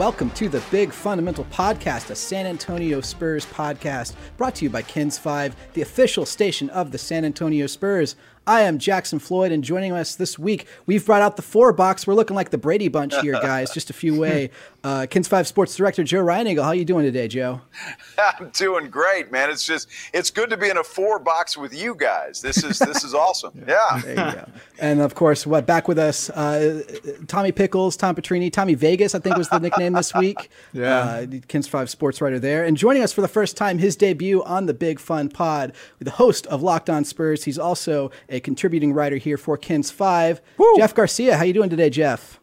Welcome to the Big Fundamental Podcast, a San Antonio Spurs podcast brought to you by KENS 5, the official station of the San Antonio Spurs. I am Jackson Floyd, and joining us this week, we've brought out the four box. We're looking like the Brady Bunch here, guys, just a few way. Uh, KENS 5 Sports Director Joe Reinagle. How you doing today, Joe? I'm doing great, man. It's just it's good to be in a four box with you guys. This is this is awesome. Yeah. There you go. And of course, what back with us, uh, Tommy Pickles, Tom Petrini, Tommy Vegas, I think was the nickname this week. Yeah. Uh, KENS 5 sports writer there. And joining us for the first time, his debut on the Big Fun Pod, the host of Locked On Spurs. He's also a contributing writer here for KENS 5. Jeff Garcia, how you doing today, Jeff?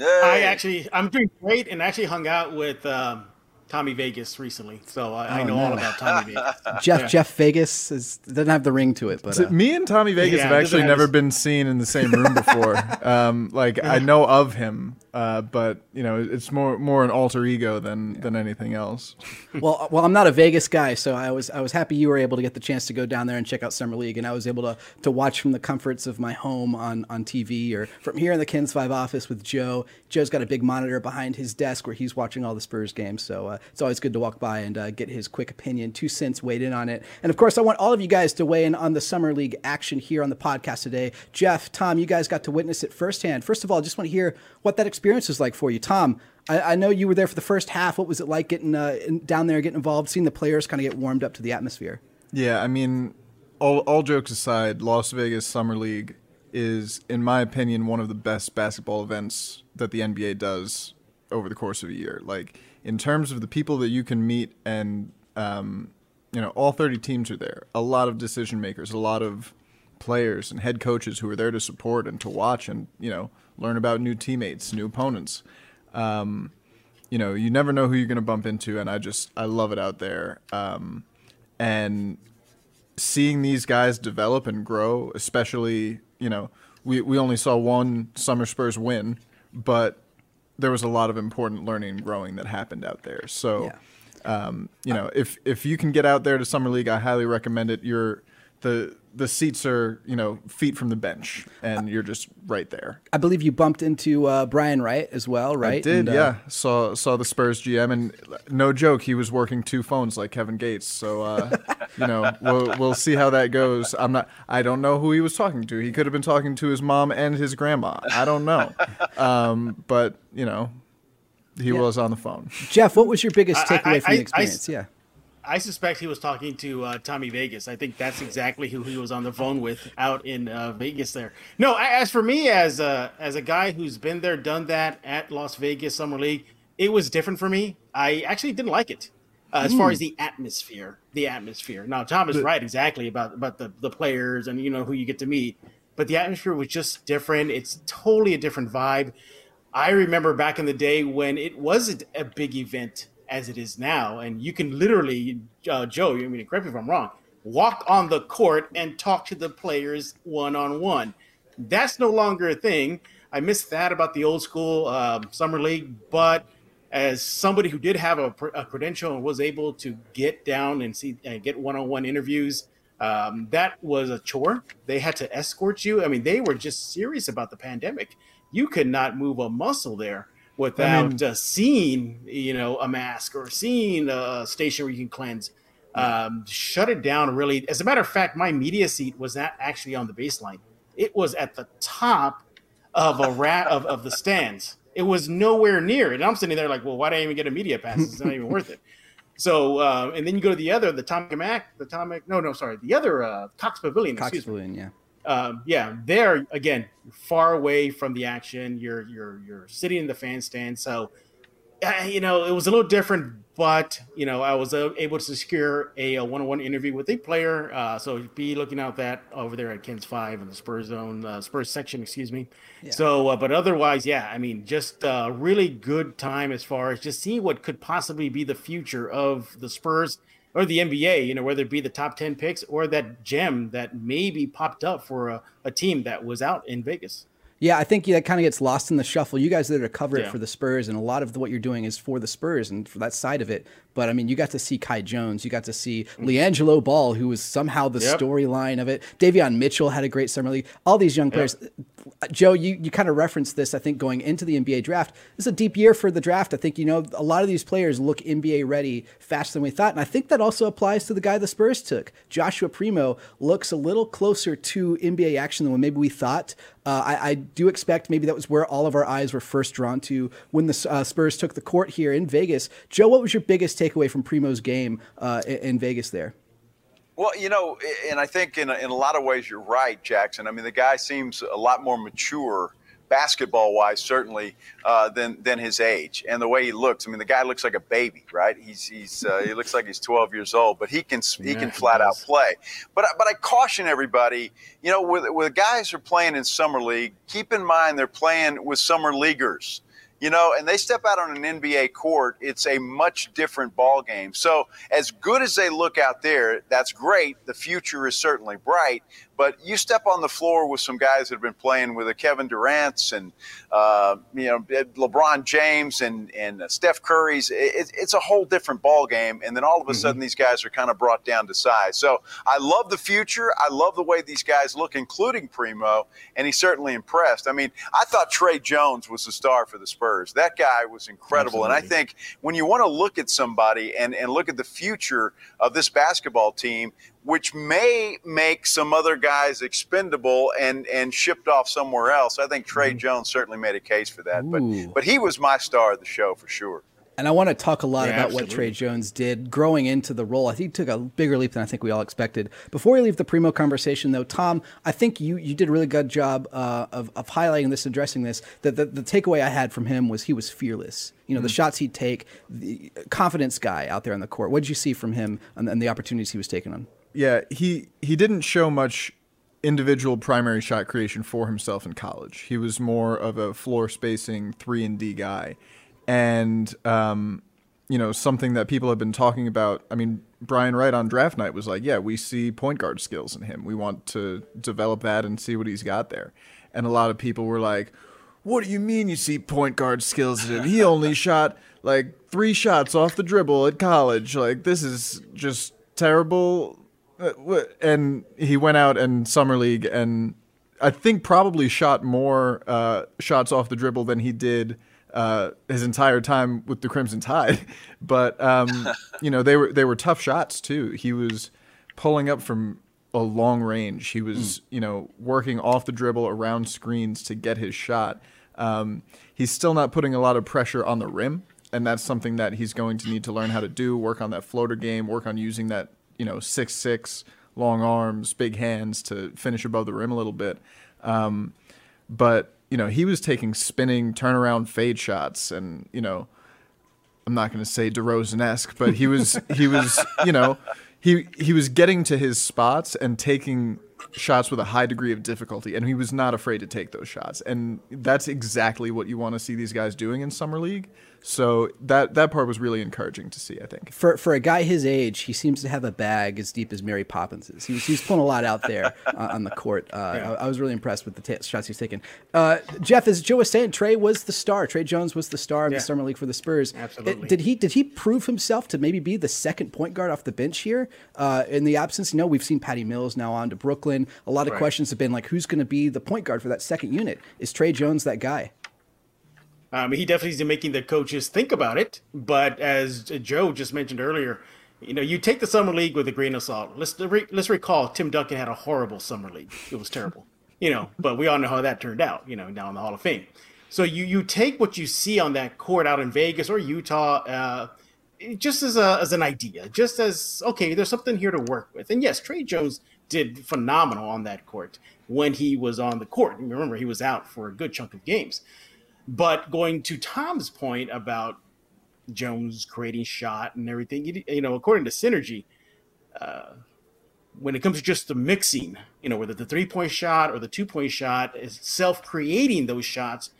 I actually, I'm doing great, and actually hung out with um, Tommy Vegas recently, so I, I Oh, know all about Tommy Vegas. Jeff Yeah. Jeff Vegas is, doesn't have the ring to it, but So uh, me and Tommy Vegas Yeah, have actually never his- been seen in the same room before. um, like I know of him, uh, but you know it's more more an alter ego than than anything else. well, well, I'm not a Vegas guy, so I was I was happy you were able to get the chance to go down there and check out summer league, and I was able to to watch from the comforts of my home on on TV or from here in the KENS Five office with Joe. Joe's got a big monitor behind his desk where he's watching all the Spurs games, so uh, it's always good to walk by and uh, get his quick opinion, two cents weighed in on it. And of course, I want all of you guys to weigh in on the summer league action here on the podcast today. Jeff, Tom, you guys got to witness it firsthand. First of all, I just want to hear what that experience was like for you, Tom. I, I know you were there for the first half. What was it like getting uh, in, down there, getting involved, seeing the players kind of get warmed up to the atmosphere? Yeah, I mean, all all jokes aside, Las Vegas Summer League is, in my opinion, one of the best basketball events that the NBA does over the course of a year. Like in terms of the people that you can meet, and um, you know, all thirty teams are there. A lot of decision makers, a lot of players and head coaches who are there to support and to watch and you know learn about new teammates, new opponents. Um, you know, you never know who you're going to bump into, and I just I love it out there. Um, and seeing these guys develop and grow, especially you know, we we only saw one Summer Spurs win, but there was a lot of important learning and growing that happened out there. So, um, you know, if if you can get out there to Summer League, I highly recommend it. You're the the seats are you know feet from the bench, and you're just right there. I believe you bumped into uh, Brian Wright as well, right? I did, And, uh, yeah. Saw saw the Spurs GM, and no joke, he was working two phones like Kevin Gates. So, uh, you know, we'll we'll see how that goes. I'm not. I don't know who he was talking to. He could have been talking to his mom and his grandma. I don't know. Um, but you know, he was on the phone. Jeff, what was your biggest I- I- takeaway from I- the I- experience? yeah. I suspect he was talking to uh, Tommy Vegas. I think that's exactly who he was on the phone with out in uh, Vegas. There. No, as for me, as a as a guy who's been there, done that at Las Vegas Summer League, it was different for me. I actually didn't like it. Uh, as far as the atmosphere, the atmosphere. Now, Tom is right exactly about about the the players and you know who you get to meet, but the atmosphere was just different. It's totally a different vibe. I remember back in the day when it wasn't a big event as it is now, and you can literally, uh, Joe, I mean, correct me if I'm wrong, walk on the court and talk to the players one on one. That's no longer a thing. I miss that about the old school um, summer league, but as somebody who did have a, a credential and was able to get down and see and get one-on-one interviews, um, that was a chore. They had to escort you. I mean, they were just serious about the pandemic. You could not move a muscle there without mean- uh, seeing, you know, a mask or seeing a station where you can cleanse. Um, shut it down. Really, as a matter of fact, my media seat was not actually on the baseline. It was at the top of a rat of, of the stands. It was nowhere near it. And I'm sitting there like, well, why did I even get a media pass? It's not even worth it. So, uh, and then you go to the other, the Tom Mac, the Tom, Mac, no, no, sorry, the other uh, Cox Pavilion. Cox excuse me Pavilion, yeah. Um, yeah, there again, far away from the action. You're you're you're sitting in the fan stand, so uh, you know it was a little different. But you know, I was uh, able to secure a, a one-on-one interview with a player. Uh, so be looking out that over there at Kens Five in the Spurs zone, uh, Spurs section, excuse me. So, uh, but otherwise, yeah, I mean, just a really good time as far as just seeing what could possibly be the future of the Spurs or the NBA, you know, whether it be the top 10 picks or that gem that maybe popped up for a, a team that was out in Vegas. Yeah, I think that kind of gets lost in the shuffle. You guys are there to cover it for the Spurs, and a lot of the, what you're doing is for the Spurs and for that side of it. But I mean, you got to see Kai Jones, you got to see LiAngelo Ball, who was somehow the Yep. storyline of it. Davion Mitchell had a great summer league. All these young players. Joe, you, you kind of referenced this, I think, going into the NBA draft. This is a deep year for the draft. I think, you know, a lot of these players look NBA ready faster than we thought. And I think that also applies to the guy the Spurs took. Joshua Primo looks a little closer to NBA action than maybe we thought. Uh, I, I, do expect maybe that was where all of our eyes were first drawn to when the uh, Spurs took the court here in Vegas. Joe, what was your biggest takeaway from Primo's game uh, in, Vegas there? Well, you know, and I think in a, in a lot of ways you're right, Jackson. I mean, the guy seems a lot more mature basketball wise, certainly, uh, than than his age and the way he looks. I mean, the guy looks like a baby, right? He's he's uh, he looks like he's 12 years old, but he can he can flat out play. But but I caution everybody, you know, with with guys who are playing in summer league, keep in mind they're playing with summer leaguers you know, and they step out on an NBA court, it's a much different ball game. So, as good as they look out there, that's great. The future is certainly bright. But you step on the floor with some guys that have been playing with the Kevin Durant's and uh, you know LeBron James and and Steph Curry's. It, it's a whole different ball game. And then all of a mm-hmm. sudden, these guys are kind of brought down to size. So I love the future. I love the way these guys look, including Primo, and he's certainly impressed. I mean, I thought Tre Jones was the star for the Spurs. That guy was incredible. Absolutely. And I think when you want to look at somebody and and look at the future of this basketball team, which may make some other guys expendable and and shipped off somewhere else. I think Tre mm-hmm. Jones certainly made a case for that, Ooh. but but he was my star of the show for sure. And I want to talk a lot yeah, about absolutely. what Tre Jones did growing into the role. I think he took a bigger leap than I think we all expected. Before we leave the Primo conversation, though, Tom, I think you, you did a really good job uh, of, of highlighting this, addressing this. That the, the takeaway I had from him was he was fearless. You know, mm the shots he'd take, the confidence guy out there on the court. What did you see from him and, and the opportunities he was taking on? Yeah, he he didn't show much individual primary shot creation for himself in college. He was more of a floor spacing three and D guy, and um, you know something that people have been talking about. I mean, Brian Wright on draft night was like, "Yeah, we see point guard skills in him. We want to develop that and see what he's got there." And a lot of people were like, "What do you mean you see point guard skills in him? He only shot like three shots off the dribble at college. Like this is just." terrible and he went out in summer league and I think probably shot more uh, shots off the dribble than he did uh, his entire time with the Crimson Tide. But um, you know they were they were tough shots too. He was pulling up from a long range. He was mm. you know working off the dribble around screens to get his shot. Um, he's still not putting a lot of pressure on the rim, and that's something that he's going to need to learn how to do. Work on that floater game. Work on using that you know six six long arms, big hands to finish above the rim a little bit. Um, but you know he was taking spinning turnaround fade shots, and you know I'm not going to say DeRozan esque, but he was he was you know he he was getting to his spots and taking shots with a high degree of difficulty, and he was not afraid to take those shots. And that's exactly what you want to see these guys doing in summer league. So that that part was really encouraging to see. I think for for a guy his age, he seems to have a bag as deep as Mary Poppins's. He's he's pulling a lot out there uh, on the court. Uh, yeah. I, I, was really impressed with the t- shots he's taken. Uh, Jeff, as Joe was saying, Tre was the star. Tre Jones was the star of yeah. the summer league for the Spurs. Absolutely. It, did he did he prove himself to maybe be the second point guard off the bench here uh, in the absence? You know, we've seen Patty Mills now on to Brooklyn. A lot of right. questions have been like, who's going to be the point guard for that second unit? Is Tre Jones that guy? Um, he definitely is making the coaches think about it. But as Joe just mentioned earlier, you know, you take the summer league with a grain of salt. Let's let's recall Tim Duncan had a horrible summer league. It was terrible, you know. But we all know how that turned out. You know, now in the Hall of Fame. So you you take what you see on that court out in Vegas or Utah, uh, just as a as an idea, just as okay, there's something here to work with. And yes, Tre Jones did phenomenal on that court when he was on the court. Remember, he was out for a good chunk of games. But going to Tom's point about Jones creating shot and everything, you, know, according to Synergy, uh, when it comes to just the mixing, you know, whether the three point shot or the two point shot is self creating those shots,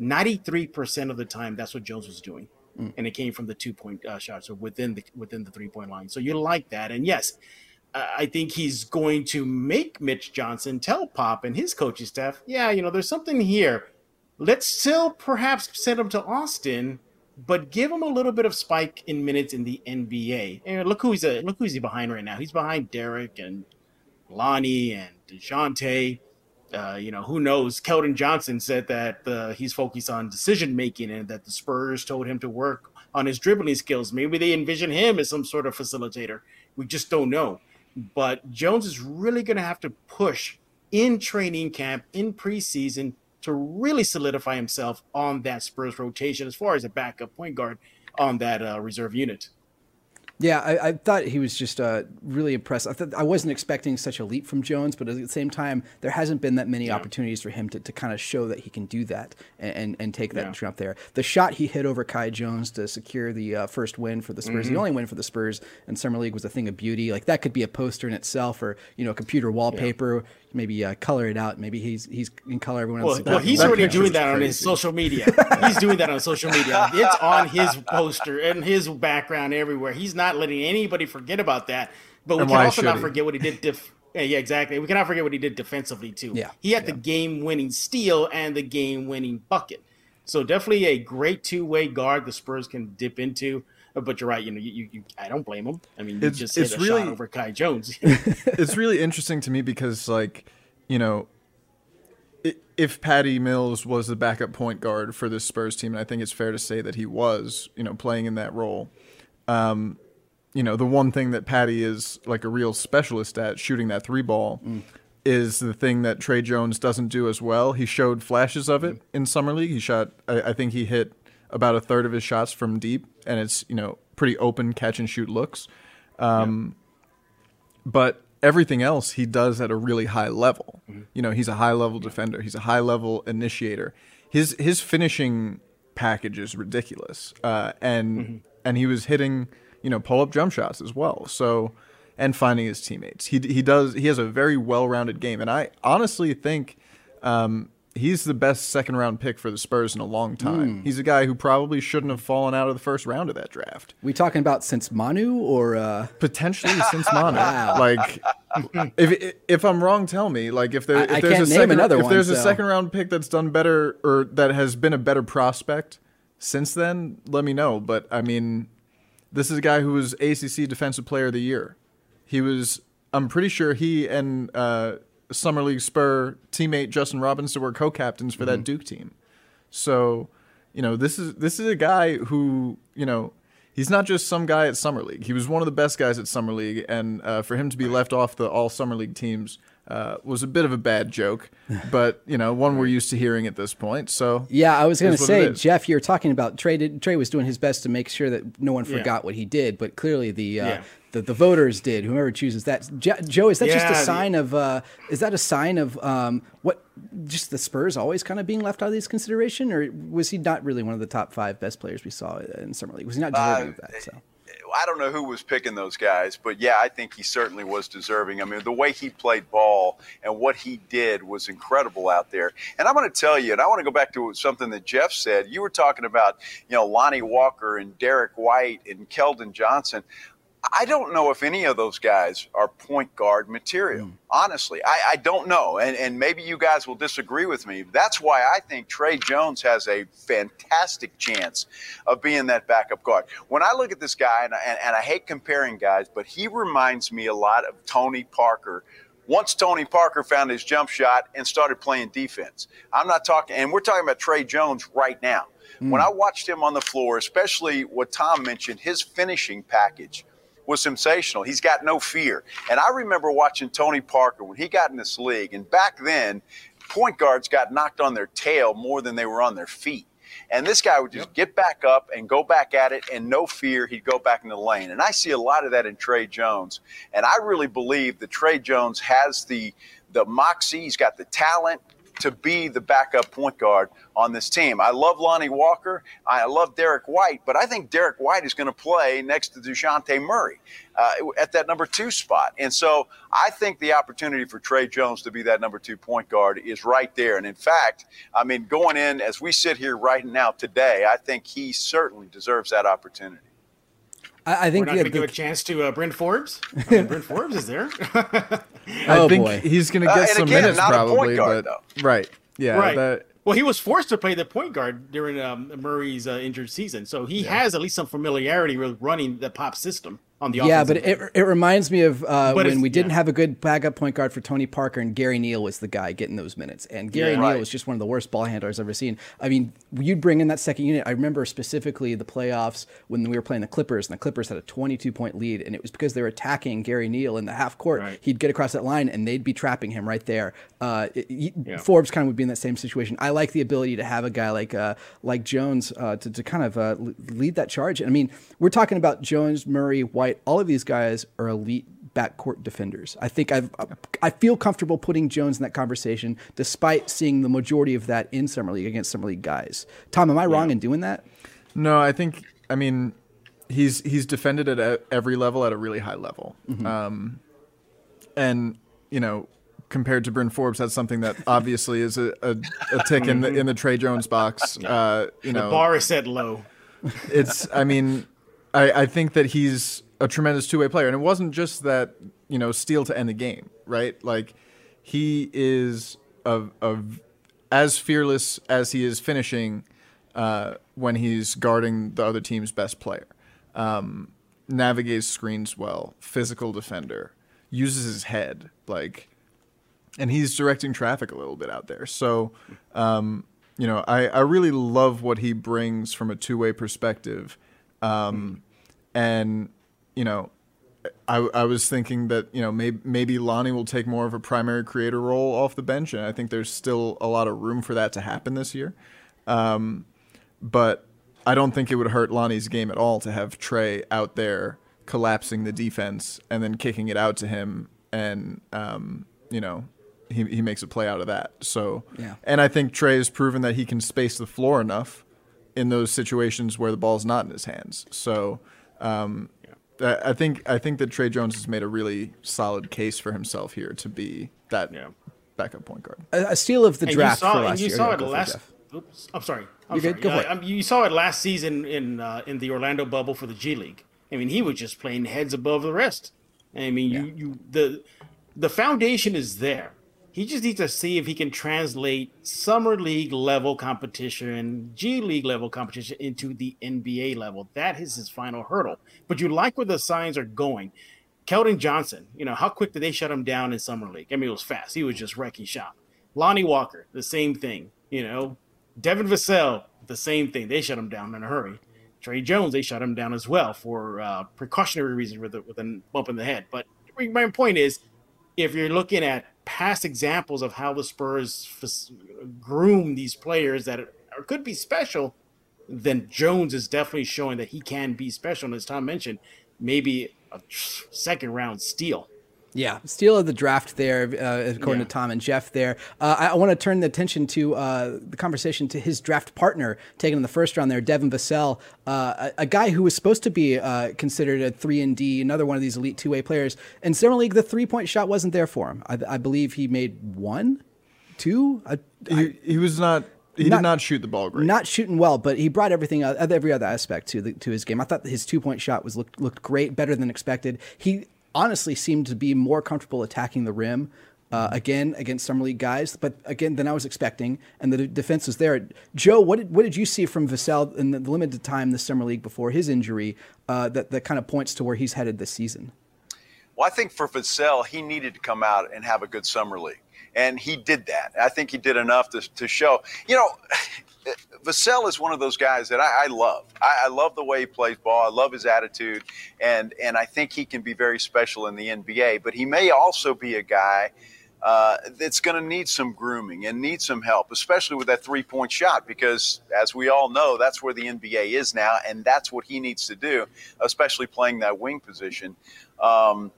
93% of the time, that's what Jones was doing. Mm. And it came from the two point uh, shots or within the within the three point line. So you like that. And yes, I think he's going to make Mitch Johnson tell Pop and his coaching staff, yeah, you know, there's something here let's still perhaps send him to Austin, but give him a little bit of spike in minutes in the NBA. And look who he's a, look who's he behind right now. He's behind Derek and Lonnie and Dejounte. uh, you know, who knows? Keldon Johnson said that uh, he's focused on decision making and that the Spurs told him to work on his dribbling skills. Maybe they envision him as some sort of facilitator. We just don't know. But Jones is really going to have to push in training camp, in preseason, to really solidify himself on that Spurs rotation as far as a backup point guard on that uh, reserve unit. Yeah, I, I, thought he was just uh, really impressed. I, th- I wasn't expecting such a leap from Jones, but at the same time, there hasn't been that many yeah. opportunities for him to, to kind of show that he can do that and, and, and take that yeah. jump there. The shot he hit over Kai Jones to secure the uh, first win for the Spurs, mm-hmm. the only win for the Spurs in summer league, was a thing of beauty. Like that could be a poster in itself, or you know, computer wallpaper. Yeah maybe uh, color it out. Maybe he's he's in color. Everyone else. Well, well he's already doing that on his social media. he's doing that on social media. It's on his poster and his background everywhere. He's not letting anybody forget about that. But we and can also not he? forget what he did. Def- yeah, yeah, exactly. We cannot forget what he did defensively too. Yeah, he had yeah. the game-winning steal and the game-winning bucket. So definitely a great two-way guard the Spurs can dip into. But you're right. You know, you, you I don't blame him. I mean, you it's, just hit a really, shot over Kai Jones. it's really interesting to me because, like, you know, if Patty Mills was the backup point guard for this Spurs team, and I think it's fair to say that he was, you know, playing in that role. Um, you know, the one thing that Patty is like a real specialist at shooting that three ball mm. is the thing that Tre Jones doesn't do as well. He showed flashes of it mm. in summer league. He shot, I, I think he hit about a third of his shots from deep, and it's you know pretty open catch and shoot looks. Um, yeah. But everything else he does at a really high level. Mm-hmm. You know, he's a high level defender. He's a high level initiator. His his finishing package is ridiculous, uh, and mm-hmm. and he was hitting you know pull up jump shots as well. So and finding his teammates. He he does he has a very well rounded game, and I honestly think. Um, he's the best second round pick for the Spurs in a long time. Mm. He's a guy who probably shouldn't have fallen out of the first round of that draft. We talking about since Manu or uh... potentially since Manu? wow. Like, if if I'm wrong, tell me. Like, if, there, if there's a second, if one, there's so. a second round pick that's done better or that has been a better prospect since then, let me know. But I mean, this is a guy who was ACC Defensive Player of the Year. He was. I'm pretty sure he and. Uh, Summer League Spur teammate Justin Robinson were co-captains for mm-hmm. that Duke team. So, you know, this is this is a guy who, you know, he's not just some guy at Summer League. He was one of the best guys at Summer League, and uh, for him to be left off the All Summer League teams uh, was a bit of a bad joke, but you know, one we're used to hearing at this point. So yeah, I was going to say, Jeff, you're talking about Tre. Tre was doing his best to make sure that no one forgot yeah. what he did, but clearly the uh, yeah the, the voters did. Whoever chooses that, Joe, is that yeah, just a sign of? Uh, is that a sign of um, what? Just the Spurs always kind of being left out of this consideration, or was he not really one of the top five best players we saw in summer league? Was he not deserving uh, of that? So. I don't know who was picking those guys, but yeah, I think he certainly was deserving. I mean, the way he played ball and what he did was incredible out there. And I'm going to tell you, and I want to go back to something that Jeff said. You were talking about, you know, Lonnie Walker and Derek White and Keldon Johnson. I don't know if any of those guys are point guard material. Mm. Honestly, I, I, don't know. And, and maybe you guys will disagree with me. That's why I think Tre Jones has a fantastic chance of being that backup guard. When I look at this guy, and, and, and I hate comparing guys, but he reminds me a lot of Tony Parker once Tony Parker found his jump shot and started playing defense. I'm not talking, and we're talking about Tre Jones right now. Mm. When I watched him on the floor, especially what Tom mentioned, his finishing package was sensational. He's got no fear. And I remember watching Tony Parker when he got in this league, and back then, point guards got knocked on their tail more than they were on their feet. And this guy would just yep. get back up and go back at it, and no fear, he'd go back in the lane. And I see a lot of that in Tre Jones. And I really believe that Tre Jones has the the moxie, he's got the talent, to be the backup point guard on this team. I love Lonnie Walker. I love Derek White, but I think Derek White is going to play next to Dejounte Murray uh, at that number two spot. And so I think the opportunity for Tre Jones to be that number two point guard is right there. And in fact, I mean, going in as we sit here right now today, I think he certainly deserves that opportunity. I, I think we're not going to give a chance to uh, Bryn Forbes. I mean, Bryn Forbes is there. I oh, think boy. he's going to get uh, some again, minutes probably, guard, but though. right, yeah, right. That, well, he was forced to play the point guard during um, Murray's uh, injured season, so he yeah. has at least some familiarity with running the pop system. On the yeah, but it, it reminds me of uh, when we didn't yeah. have a good backup point guard for Tony Parker and Gary Neal was the guy getting those minutes. And Gary Yeah. Neal Right. was just one of the worst ball handlers I've ever seen. I mean, you'd bring in that second unit. I remember specifically the playoffs when we were playing the Clippers, and the Clippers had a 22 point lead, and it was because they were attacking Gary Neal in the half court. Right. He'd get across that line, and they'd be trapping him right there. Uh, it- he- Yeah. Forbes kind of would be in that same situation. I like the ability to have a guy like uh, like Jones uh, to, to kind of uh, lead that charge. And I mean, we're talking about Jones, Murray, White. All of these guys are elite backcourt defenders. I think I've I feel comfortable putting Jones in that conversation, despite seeing the majority of that in summer league against summer league guys. Tom, am I wrong in doing that? No, I think I mean he's he's defended at a, every level at a really high level, um, and you know compared to Bryn Forbes, that's something that obviously is a, a, a tick in the in the Tre Jones box. Uh, you the know, bar is set low. it's I mean, I, I think that he's a tremendous two way player. And it wasn't just that, you know, steal to end the game, right? Like he is of of as fearless as he is finishing uh, when he's guarding the other team's best player. Um, navigates screens well, physical defender, uses his head, like and he's directing traffic a little bit out there. So, um, you know, I, I really love what he brings from a two way perspective. Um, and, you know, I, I was thinking that, you know, maybe, maybe Lonnie will take more of a primary creator role off the bench. And I think there's still a lot of room for that to happen this year. Um, but I don't think it would hurt Lonnie's game at all to have Tre out there collapsing the defense and then kicking it out to him. And, um, you know, he, he makes a play out of that. So, Yeah. and I think Tre has proven that he can space the floor enough in those situations where the ball's not in his hands. So, um, I I think I think that Tre Jones has made a really solid case for himself here to be that Yeah. backup point guard. A, a steal of the And draft you saw, for and last you year. saw it last. Oops, I'm sorry. I'm You're sorry. good. Go for Uh, it. you saw it last season in uh, in the Orlando bubble for the G League. I mean, he was just playing heads above the rest. I mean, you you the the foundation is there. He just needs to see if he can translate summer league level competition, G League level competition into the NBA level. That is his final hurdle. But you like where the signs are going. Keldon Johnson, you know, how quick did they shut him down in summer league? I mean, it was fast. He was just wrecking shop. Lonnie Walker, the same thing. You know, Devin Vassell, the same thing. They shut him down in a hurry. Tre Jones, they shut him down as well for uh, precautionary reasons with with a bump in the head. But my point is, if you're looking at past examples of how the Spurs f- groom these players that are, could be special, then Jones is definitely showing that he can be special. And as Tom mentioned, maybe a second round steal. Yeah, steal of the draft there, uh, according Yeah. to Tom and Jeff. There, uh, I, I want to turn the attention to uh, the conversation to his draft partner, taken in the first round there, Devin Vassell, uh, a, a guy who was supposed to be uh, considered a three and D, another one of these elite two way players. And summer league, the three point shot wasn't there for him. I, I believe he made one, two, I, He, he was not. He Not- did not shoot the ball great. not shooting well, but he brought everything, uh, every other aspect to the, to his game. I thought his two point shot was looked looked great, better than expected. He honestly seemed to be more comfortable attacking the rim. Uh, again against summer league guys, but again than I was expecting, and the d- defense was there. Joe, what did what did you see from Vassell in the limited time this summer league before his injury uh, that that kind of points to where he's headed this season? Well, I think for Vassell, he needed to come out and have a good summer league. And he did that. I think he did enough to, to show. You know, Vassell is one of those guys that I, I love. I, I love the way he plays ball. I love his attitude. And, and I think he can be very special in the NBA. But he may also be a guy uh, that's going to need some grooming and need some help, especially with that three point shot, because as we all know, that's where the NBA is now, and that's what he needs to do, especially playing that wing position. Um,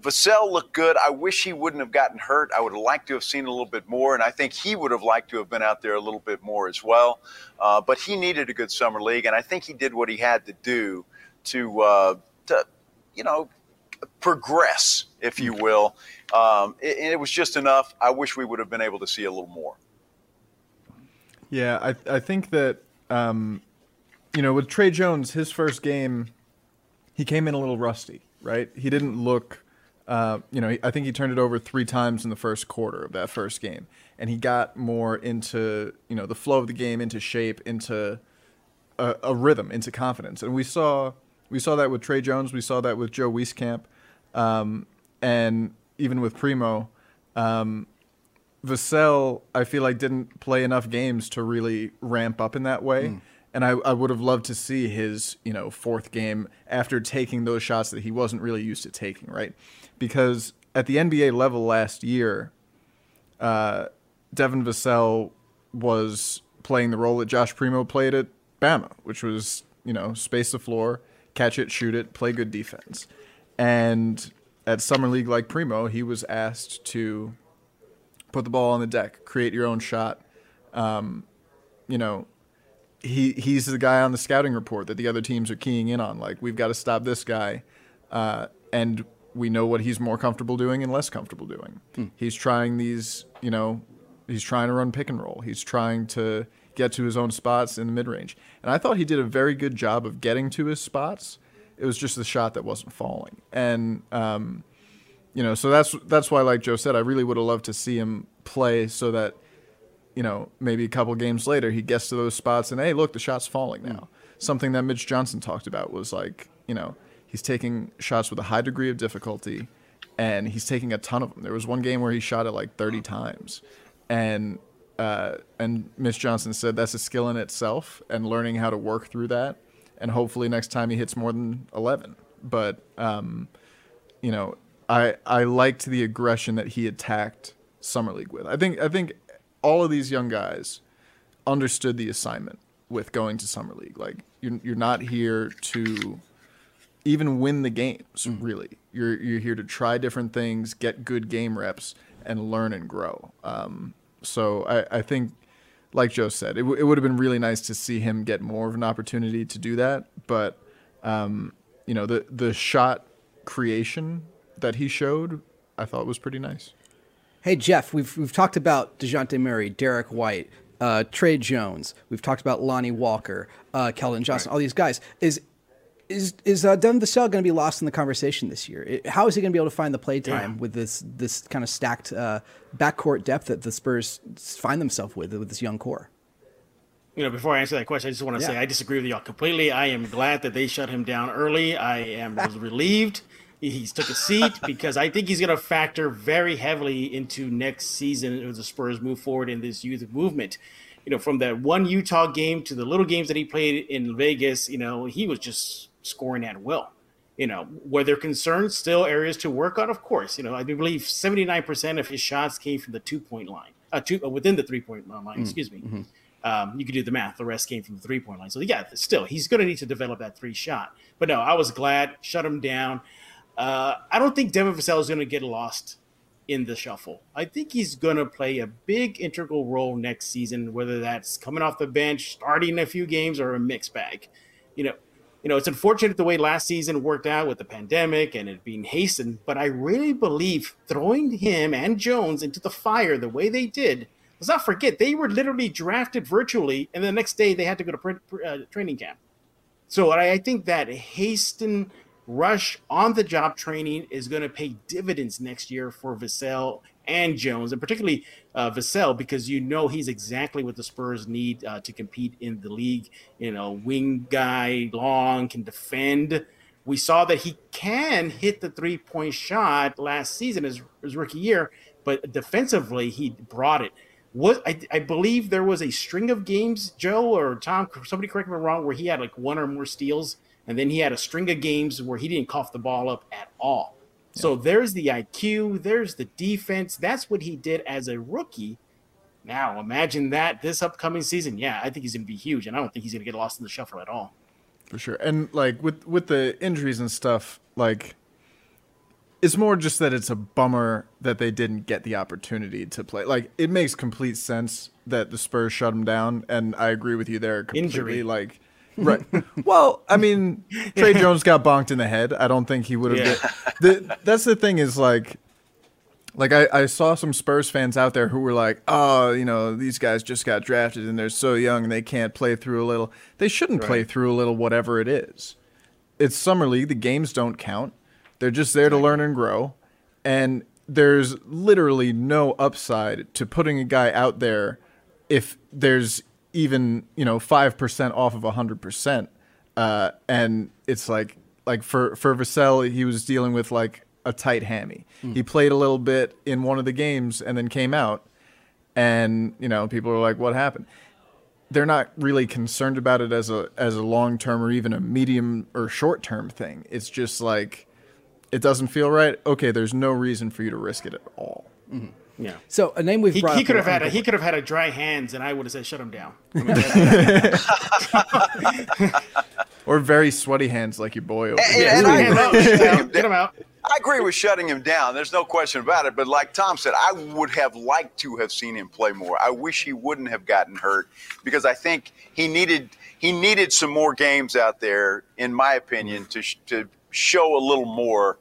Vassell looked good. I wish he wouldn't have gotten hurt. I would have liked to have seen a little bit more, and I think he would have liked to have been out there a little bit more as well. Uh, but he needed a good summer league, and I think he did what he had to do to, uh, to you know, progress, if you will. Um, it, it was just enough. I wish we would have been able to see a little more. Yeah, I I think that um, you know with Tre Jones, his first game, he came in a little rusty, right? He didn't look. Uh, you know, I think he turned it over three times in the first quarter of that first game, and he got more into you know the flow of the game, into shape, into a, a rhythm, into confidence. And we saw We saw that with Tre Jones. We saw that with Joe Wieskamp, um, and even with Primo. Um, Vassell, I feel like didn't play enough games to really ramp up in that way. Mm. And I, I would have loved to see his, you know, fourth game after taking those shots that he wasn't really used to taking, right? Because at the NBA level last year, uh, Devin Vassell was playing the role that Josh Primo played at Bama, which was, you know, space the floor, catch it, shoot it, play good defense. And at Summer League like Primo, he was asked to put the ball on the deck, create your own shot. Um, you know, he he's the guy on the scouting report that the other teams are keying in on. Like we've got to stop this guy, uh, and we know what he's more comfortable doing and less comfortable doing. Hmm. He's trying these, you know, he's trying to run pick and roll. He's trying to get to his own spots in the mid range, and I thought he did a very good job of getting to his spots. It was just the shot that wasn't falling, and um, you know, so that's that's why, like Joe said, I really would have loved to see him play so that, you know, maybe a couple games later he gets to those spots and hey, look, the shot's falling now. Mm. Something that Mitch Johnson talked about was like, you know, he's taking shots with a high degree of difficulty, and he's taking a ton of them. There was one game where he shot it like 30 times, and uh, and Mitch Johnson said that's a skill in itself, and learning how to work through that, and hopefully next time he hits more than 11. But um, you know, I I liked the aggression that he attacked summer league with. I think I think all of these young guys understood the assignment with going to summer league. Like you're you're not here to even win the games. Mm. Really, you're you're here to try different things, get good game reps, and learn and grow. Um, so I I think. Like Joe said, it, w- it would have been really nice to see him get more of an opportunity to do that. But um, you know, the the shot creation that he showed, I thought was pretty nice. Hey Jeff, we've we've talked about Dejounte Murray, Derek White, uh, Tre Jones. We've talked about Lonnie Walker, uh, Keldon Johnson, right. all these guys. Is is is uh, Devin Vassell going to be lost in the conversation this year? It, how is he going to be able to find the play time yeah. with this this kind of stacked uh, backcourt depth that the Spurs find themselves with with this young core? You know, before I answer that question, I just want to yeah. say I disagree with y'all completely. I am glad that they shut him down early. I am relieved he's took a seat because I think he's going to factor very heavily into next season as the Spurs move forward in this youth movement. You know, from that one Utah game to the little games that he played in Vegas, you know, he was just scoring at will. You know, were there concerns, still areas to work on? Of course. You know, I believe 79% of his shots came from the two point line, uh, two, uh, within the three point line, mm-hmm. excuse me. Mm-hmm. Um, you could do the math. The rest came from the three point line. So, yeah, still, he's going to need to develop that three shot. But no, I was glad, shut him down. Uh, I don't think Devin Vassell is going to get lost in the shuffle. I think he's going to play a big integral role next season, whether that's coming off the bench, starting a few games, or a mixed bag. You know, you know, it's unfortunate the way last season worked out with the pandemic and it being hastened, but I really believe throwing him and Jones into the fire the way they did. Let's not forget they were literally drafted virtually, and the next day they had to go to uh, training camp. So I, I think that hasten rush on the job training is going to pay dividends next year for Vassell and Jones, and particularly uh, Vassell, because you know he's exactly what the Spurs need uh, to compete in the league. You know, wing guy, long, can defend. We saw that he can hit the three point shot last season, his, his rookie year, but defensively, he brought it. What I, I, believe there was a string of games, Joe or Tom, somebody correct me wrong, where he had like one or more steals and then he had a string of games where he didn't cough the ball up at all. Yeah. So there's the IQ, there's the defense. That's what he did as a rookie. Now imagine that this upcoming season. Yeah, I think he's going to be huge, and I don't think he's going to get lost in the shuffle at all. For sure, and like with with the injuries and stuff, like it's more just that it's a bummer that they didn't get the opportunity to play. Like it makes complete sense that the Spurs shut him down, and I agree with you there completely. Injury. Like Right. well, I mean, Tre Jones got bonked in the head. I don't think he would have. Yeah. The, that's the thing is like, like I, I saw some Spurs fans out there who were like, oh, you know, these guys just got drafted and they're so young and they can't play through a little. They shouldn't right. play through a little, whatever it is. It's summer league. The games don't count. They're just there to learn and grow. And there's literally no upside to putting a guy out there if there's even you know five percent off of hundred percent uh, and it's like like for for Vassell, he was dealing with like a tight hammy. Mm. He played a little bit in one of the games and then came out, and you know people are like, "What happened?" They're not really concerned about it as a as a long term or even a medium or short term thing. It's just like it doesn't feel right. Okay, there's no reason for you to risk it at all. Mm-hmm. Yeah. So a name we've he, brought he could have had a, he could have had a dry hands, and I would have said shut him down. I mean, or very sweaty hands like your boy over here. And, and I, get, get him out. I agree with shutting him down. There's no question about it. But like Tom said, I would have liked to have seen him play more. I wish he wouldn't have gotten hurt because I think he needed he needed some more games out there, in my opinion, to to show a little more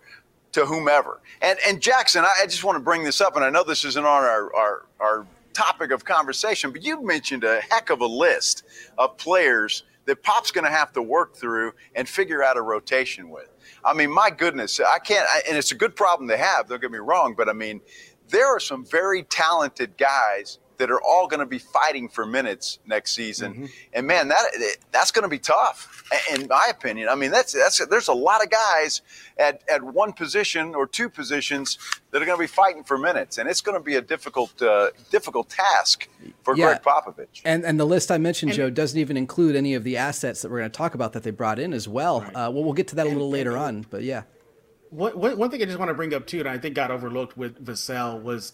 to whomever. And and Jackson, I, I just want to bring this up, and I know this isn't on our, our our topic of conversation, but you mentioned a heck of a list of players that Pop's going to have to work through and figure out a rotation with. I mean, my goodness, I can't, I, and it's a good problem to have. Don't get me wrong, but I mean, there are some very talented guys that are all going to be fighting for minutes next season. Mm-hmm. And man, that that's going to be tough, in my opinion. I mean, that's that's there's a lot of guys at at one position or two positions that are going to be fighting for minutes, and it's going to be a difficult uh, difficult task for yeah. Gregg Popovich. And and the list I mentioned, and, Joe, doesn't even include any of the assets that we're going to talk about that they brought in as well. Right. Uh, well, we'll get to that a little and, later and, on, but yeah. One, one thing I just want to bring up too, and I think got overlooked with Vassell was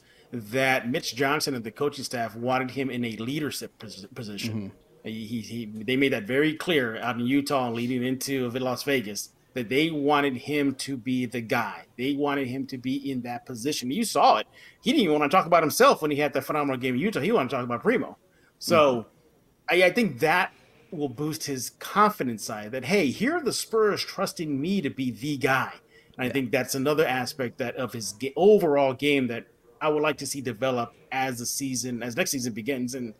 that Mitch Johnson and the coaching staff wanted him in a leadership position. Mm-hmm. He, he, he, they made that very clear out in Utah leading into Las Vegas that they wanted him to be the guy. They wanted him to be in that position. You saw it. He didn't even want to talk about himself when he had that phenomenal game in Utah. He wanted to talk about Primo. So mm-hmm. I, I think that will boost his confidence side that, hey, here are the Spurs trusting me to be the guy. And I think that's another aspect that of his overall game that I would like to see develop as the season, as next season begins, and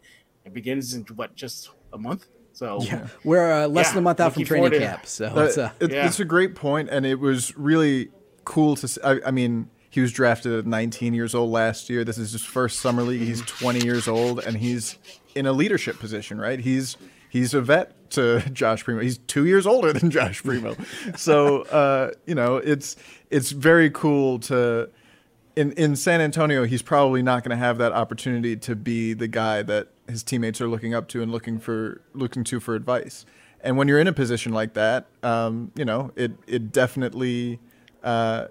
it begins in what just a month. So yeah, we're uh, less yeah, than a month out from training camp. So uh, it's, uh, it, yeah. it's, a great point, and it was really cool to. See, I, I, mean, he was drafted at 19 years old last year. This is his first summer league. He's 20 years old, and he's in a leadership position. Right? He's he's a vet to Josh Primo. He's two years older than Josh Primo. so uh, you know, it's it's very cool to in in San Antonio, he's probably not going to have that opportunity to be the guy that his teammates are looking up to and looking for looking to for advice. And when you're in a position like that, um, you know, it it definitely uh,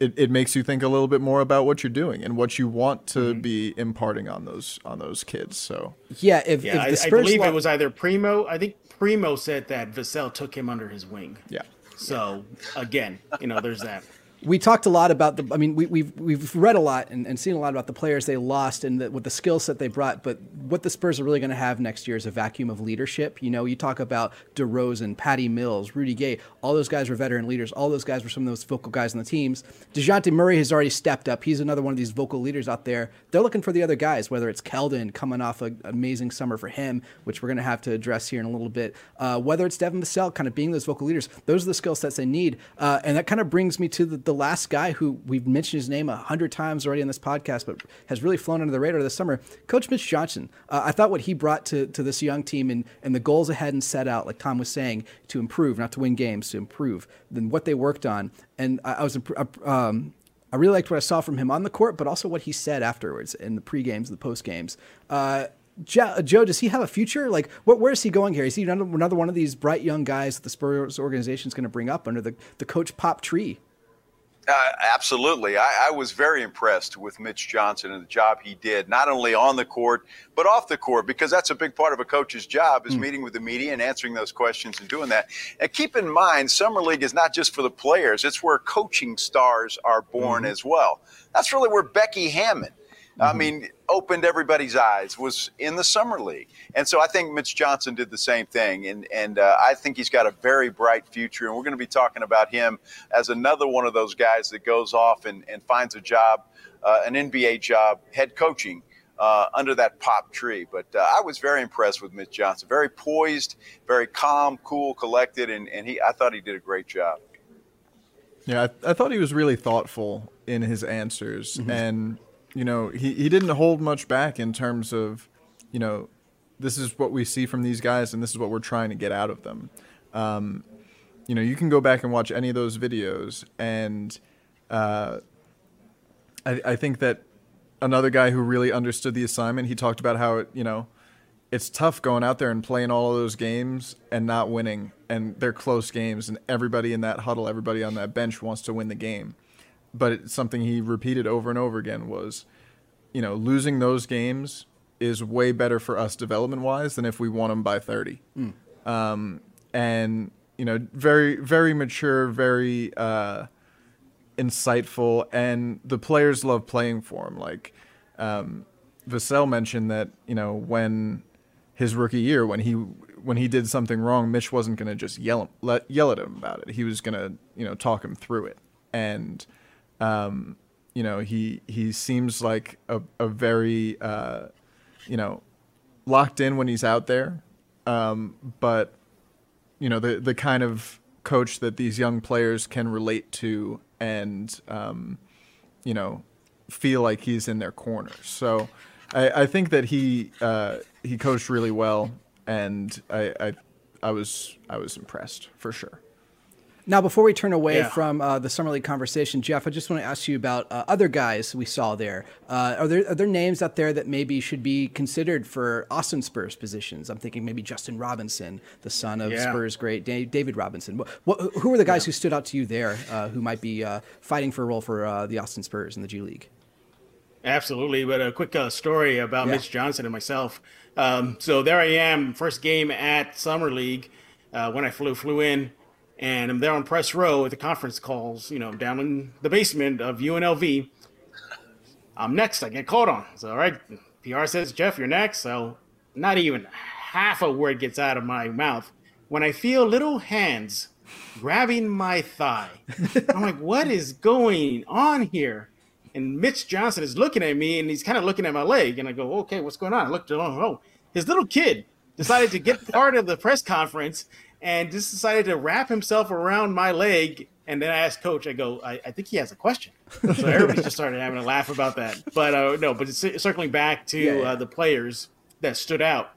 it, it makes you think a little bit more about what you're doing and what you want to mm-hmm. be imparting on those on those kids. So yeah, if, yeah, if I, I, believe lo- it was either Primo. I think Primo said that Vassell took him under his wing. Yeah. So again, you know, there's that we talked a lot about the. I mean, we, we've we've read a lot and, and seen a lot about the players they lost and the, with the skill set they brought. But what the Spurs are really going to have next year is a vacuum of leadership. You know, you talk about DeRozan, Patty Mills, Rudy Gay. All those guys were veteran leaders. All those guys were some of those vocal guys on the teams. Dejounte Murray has already stepped up. He's another one of these vocal leaders out there. They're looking for the other guys, whether it's Keldon coming off an amazing summer for him, which we're going to have to address here in a little bit. Uh, whether it's Devin Vassell kind of being those vocal leaders, those are the skill sets they need. Uh, and that kind of brings me to the, the last guy who we've mentioned his name a hundred times already on this podcast, but has really flown under the radar this summer. Coach Mitch Johnson. Uh, I thought what he brought to, to this young team and, and the goals ahead and set out, like Tom was saying, to improve, not to win games, to improve, then what they worked on. And I, I was uh, um, I really liked what I saw from him on the court, but also what he said afterwards in the pre games, the post games. Uh, Joe, does he have a future? Like, what, where is he going here? Is he another one of these bright young guys that the Spurs organization is going to bring up under the, the coach pop tree? Uh, absolutely. I, I, was very impressed with Mitch Johnson and the job he did, not only on the court, but off the court, because that's a big part of a coach's job is mm. meeting with the media and answering those questions and doing that. And keep in mind, Summer League is not just for the players, it's where coaching stars are born mm-hmm. as well. That's really where Becky Hammon Mm-hmm. I mean, opened everybody's eyes, was in the summer league. And so I think Mitch Johnson did the same thing. And, and uh, I think he's got a very bright future. And we're going to be talking about him as another one of those guys that goes off and, and finds a job, uh, an NBA job, head coaching. Uh, under that pop tree. But uh, I was very impressed with Mitch Johnson. Very poised, very calm, cool, collected, and, and he I thought he did a great job. Yeah, I, I thought he was really thoughtful in his answers, mm-hmm. and you know, he, he didn't hold much back in terms of, you know, this is what we see from these guys and this is what we're trying to get out of them. Um, you know, you can go back and watch any of those videos, and uh, I, I think that another guy who really understood the assignment, he talked about how it, you know, it's tough going out there and playing all of those games and not winning, and they're close games, and everybody in that huddle, everybody on that bench wants to win the game. But it's something he repeated over and over again was, you know, losing those games is way better for us development wise than if we won them by 30. Mm. Um, and, you know, very, very mature, very uh, insightful, and the players love playing for him. Like, um, Vassell mentioned that, you know, when his rookie year when he when he did something wrong, Mitch wasn't going to just yell let yell at him about it. He was going to you know talk him through it, and um, you know he he seems like a a very uh, you know locked in when he's out there, um, but you know the the kind of coach that these young players can relate to and um, you know feel like he's in their corner. So I, I think that he uh, he coached really well, and I, I I was I was impressed for sure. Now, before we turn away yeah. from uh, the summer league conversation, Jeff, I just want to ask you about uh, other guys we saw there. Uh, are there are there names out there that maybe should be considered for Austin Spurs positions? I'm thinking maybe Justin Robinson, the son of yeah. Spurs great David Robinson. What, what, who are the guys yeah. who stood out to you there, uh, who might be uh, fighting for a role for uh, the Austin Spurs in the G League? Absolutely, but a quick story about Mitch Johnson and myself. Um, so there I am, first game at Summer League uh, when I flew flew in, and I'm there on press row at the conference calls. You know, down in the basement of UNLV. I'm next. I get called on. So all right, PR says Jeff, you're next. So not even half a word gets out of my mouth when I feel little hands grabbing my thigh. I'm like, what is going on here? and Mitch Johnson is looking at me and he's kind of looking at my leg. And I go, okay, what's going on? I looked, oh, oh, oh. his little kid decided to get part of the press conference and just decided to wrap himself around my leg. And then I asked coach, I go, I, I think he has a question. So everybody just started having a laugh about that. But uh, no, but circling back to yeah, yeah. Uh, the players that stood out.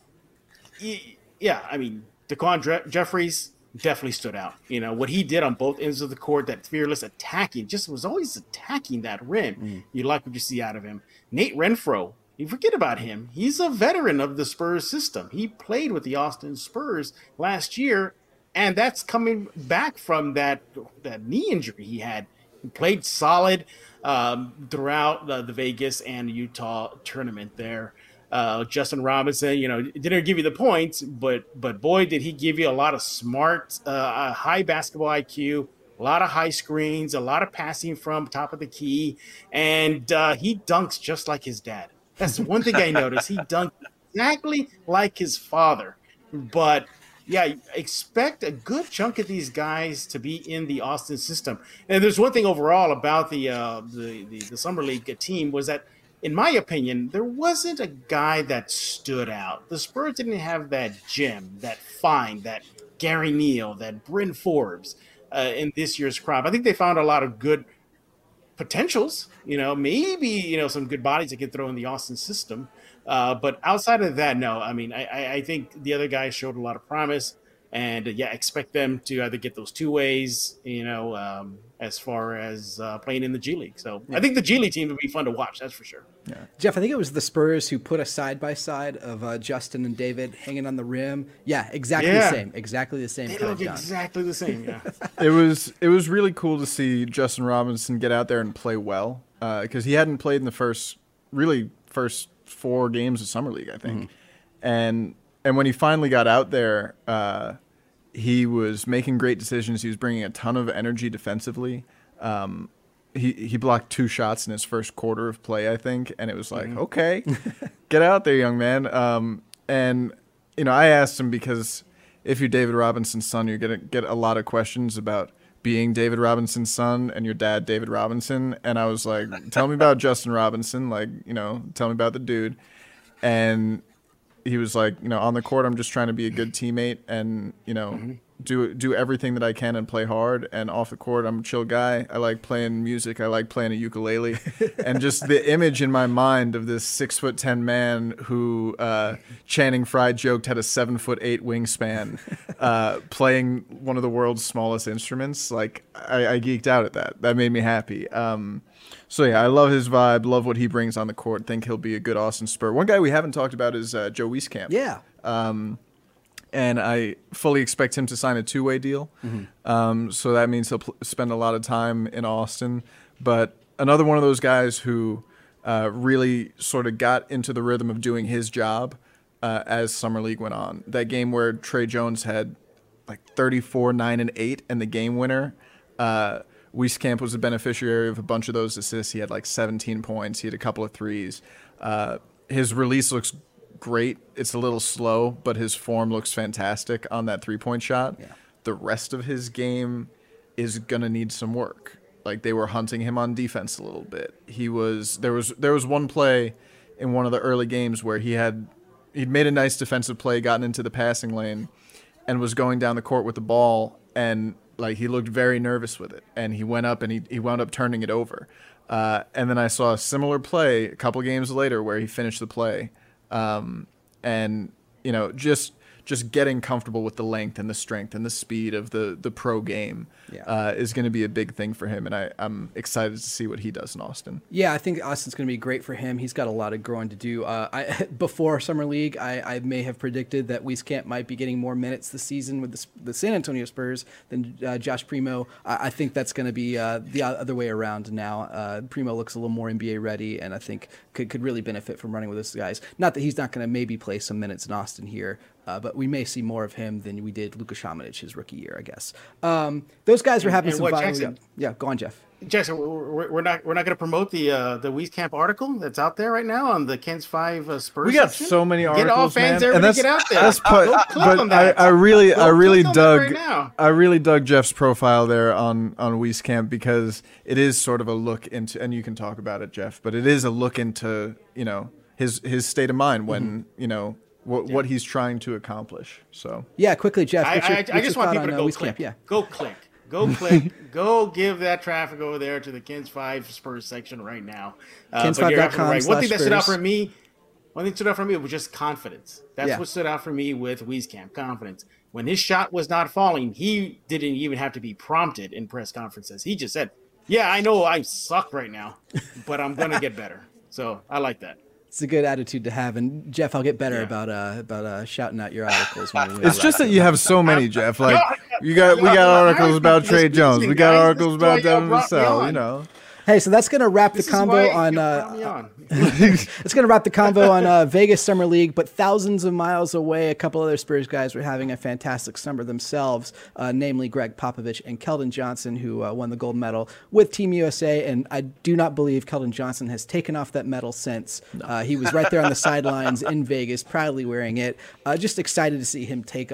Yeah, I mean, DaQuan Jeffries, definitely stood out. You know, what he did on both ends of the court, that fearless attacking, just was always attacking that rim. Mm. You like what you see out of him. Nate Renfro, you forget about him. He's a veteran of the Spurs system. He played with the Austin Spurs last year, and that's coming back from that that knee injury he had. He played solid um, throughout the, Vegas and Utah tournament there. Uh, Justin Robinson, you know, didn't give you the points, but but boy, did he give you a lot of smart, uh, high basketball IQ, a lot of high screens, a lot of passing from top of the key, and uh, he dunks just like his dad. That's one thing I noticed. He dunked exactly like his father, but yeah, expect a good chunk of these guys to be in the Austin system. And there's one thing overall about the uh, the, the, the summer league team was that in my opinion, there wasn't a guy that stood out. The Spurs didn't have that Jim, that Fine, that Gary Neal, that Bryn Forbes uh, in this year's crop. I think they found a lot of good potentials. You know, maybe you know some good bodies that can throw in the Austin system. Uh, but outside of that, no. I mean, I, I think the other guys showed a lot of promise and uh, yeah, expect them to either get those two ways, you know, um, as far as uh, playing in the G League. So yeah. I think the G League team would be fun to watch. That's for sure. Yeah. Jeff, I think it was the Spurs who put a side by side of uh, Justin and David hanging on the rim. Yeah, exactly yeah. the same. Exactly the same. They look exactly the same. Yeah. it was it was really cool to see Justin Robinson get out there and play well because uh, he hadn't played in the first really first four games of summer league, I think, mm-hmm. and and when he finally got out there, uh, he was making great decisions. He was bringing a ton of energy defensively. Um, he he blocked two shots in his first quarter of play, I think, and it was like, mm-hmm. okay, get out there, young man. Um, and you know, I asked him because if you're David Robinson's son, you're gonna get a lot of questions about being David Robinson's son and your dad, David Robinson. And I was like, tell me about Justin Robinson, like you know, tell me about the dude. And he was like, you know, on the court, I'm just trying to be a good teammate and, you know, mm-hmm. Do do everything that I can and play hard. And off the court, I'm a chill guy. I like playing music. I like playing a ukulele, and just the image in my mind of this six foot ten man who uh, Channing Frye joked had a seven foot eight wingspan, uh, playing one of the world's smallest instruments. Like I, I geeked out at that. That made me happy. Um, so yeah, I love his vibe. Love what he brings on the court. Think he'll be a good Austin Spur. One guy we haven't talked about is uh, Joe Wieskamp. Yeah. Um, and I fully expect him to sign a two-way deal. Mm-hmm. Um, so that means he'll pl- spend a lot of time in Austin. But another one of those guys who uh, really sort of got into the rhythm of doing his job uh, as summer league went on. That game where Tre Jones had like 34, nine, and eight, and the game winner. Uh, Wieskamp was the beneficiary of a bunch of those assists. He had like 17 points. He had a couple of threes. Uh, his release looks great. It's a little slow, but his form looks fantastic on that three point shot. Yeah. The rest of his game is gonna need some work. Like they were hunting him on defense a little bit. He was there was there was one play in one of the early games where he had he'd made a nice defensive play, gotten into the passing lane, and was going down the court with the ball and like he looked very nervous with it and he went up and he, he wound up turning it over uh, and then i saw a similar play a couple games later where he finished the play um, and you know just just getting comfortable with the length and the strength and the speed of the the pro game Yeah. uh, is going to be a big thing for him and I, i'm excited to see what he does in austin Yeah, I think Austin's going to be great for him. He's got a lot of growing to do. Uh, I, before summer league, I, I may have predicted that Wieskamp might be getting more minutes this season with the, the San Antonio Spurs than uh, Josh Primo. I, I think that's going to be uh, the other way around now. Uh, Primo looks a little more NBA ready, and I think could could really benefit from running with those guys. Not that he's not going to maybe play some minutes in Austin here. Uh, but we may see more of him than we did Luka Šamanić his rookie year, I guess. Um, those guys were having and some what, fun. Jackson? Yeah, go on, Jeff. Jackson, we're, we're not we're not going to promote the uh, the Wieskamp article that's out there right now on the KENS Five uh, Spurs. we got section. so many articles Get all fans, man. everybody and that's, get out there. that's put, Go click but on that. I, I really Go i really click on that dug right i really dug jeff's profile there on on Wieskamp because it is sort of a look into and you can talk about it jeff but it is a look into you know his his state of mind when Mm-hmm. you know what what he's trying to accomplish so Yeah, quickly, Jeff. I, your- I, I just want people to on, uh, go Wieskamp? click. Yeah. Go click. Go click. go give that traffic over there to the KENS Five Spurs section right now. Uh, but you're Kens5.com right. One thing that slash stood out for me, one thing stood out for me was just confidence. That's Yeah. what stood out for me with Wieskamp. Confidence. When his shot was not falling, he didn't even have to be prompted in press conferences. He just said, "Yeah, I know I suck right now, but I'm gonna get better." So I like that. It's a good attitude to have, and Jeff, I'll get better Yeah. about uh, about uh, shouting out your articles. When we it's just that you have so many jeff like you got we got articles about was Tre Jones we got articles This is why about y'all devin brought vassell you know Hey, so that's gonna wrap This the combo on. Uh, on. it's going to wrap the combo on uh, Vegas Summer League, but thousands of miles away, a couple other Spurs guys were having a fantastic summer themselves, uh, namely Gregg Popovich and Keldon Johnson, who uh, won the gold medal with Team USA. And I do not believe Keldon Johnson has taken off that medal since. Uh, he was right there on the sidelines in Vegas, proudly wearing it. Uh, just excited to see him take.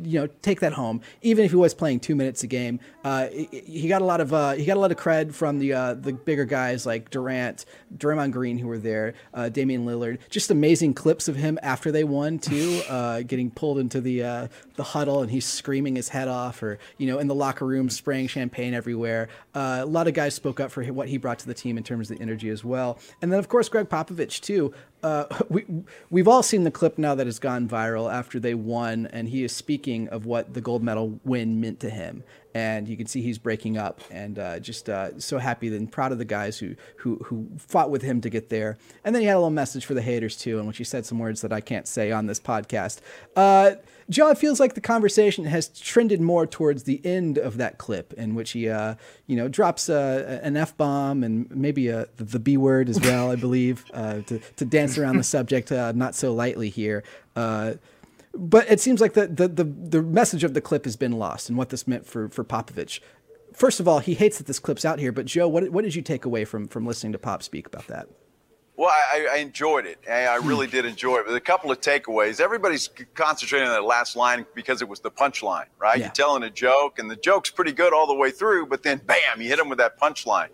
You know, take that home. Even if he was playing two minutes a game, uh, he, he got a lot of uh, he got a lot of cred from the uh, the bigger guys like Durant, Draymond Green, who were there, uh, Damian Lillard. Just amazing clips of him after they won too, uh, getting pulled into the uh, the huddle and he's screaming his head off, or you know, in the locker room spraying champagne everywhere. Uh, a lot of guys spoke up for what he brought to the team in terms of the energy as well. And then of course Gregg Popovich too. Uh, we we've all seen the clip now that has gone viral after they won, and he is speaking of what the gold medal win meant to him. And you can see he's breaking up, and uh, just uh, so happy and proud of the guys who who who fought with him to get there. And then he had a little message for the haters too, in which he said some words that I can't say on this podcast. Uh, it feels like the conversation has trended more towards the end of that clip, in which he, uh, you know, drops uh, an f bomb and maybe a, the b word as well, I believe, uh, to to dance around the subject uh, not so lightly here. But it seems like the, the the the message of the clip has been lost, and what this meant for for Popovich. First of all, he hates that this clip's out here. But Joe, what what did you take away from from listening to Pop speak about that? Well, I, I enjoyed it. I I really did enjoy it. But a couple of takeaways. Everybody's concentrating on that last line because it was the punchline, right? Yeah. You're telling a joke, and the joke's pretty good all the way through, but then bam, you hit him with that punchline.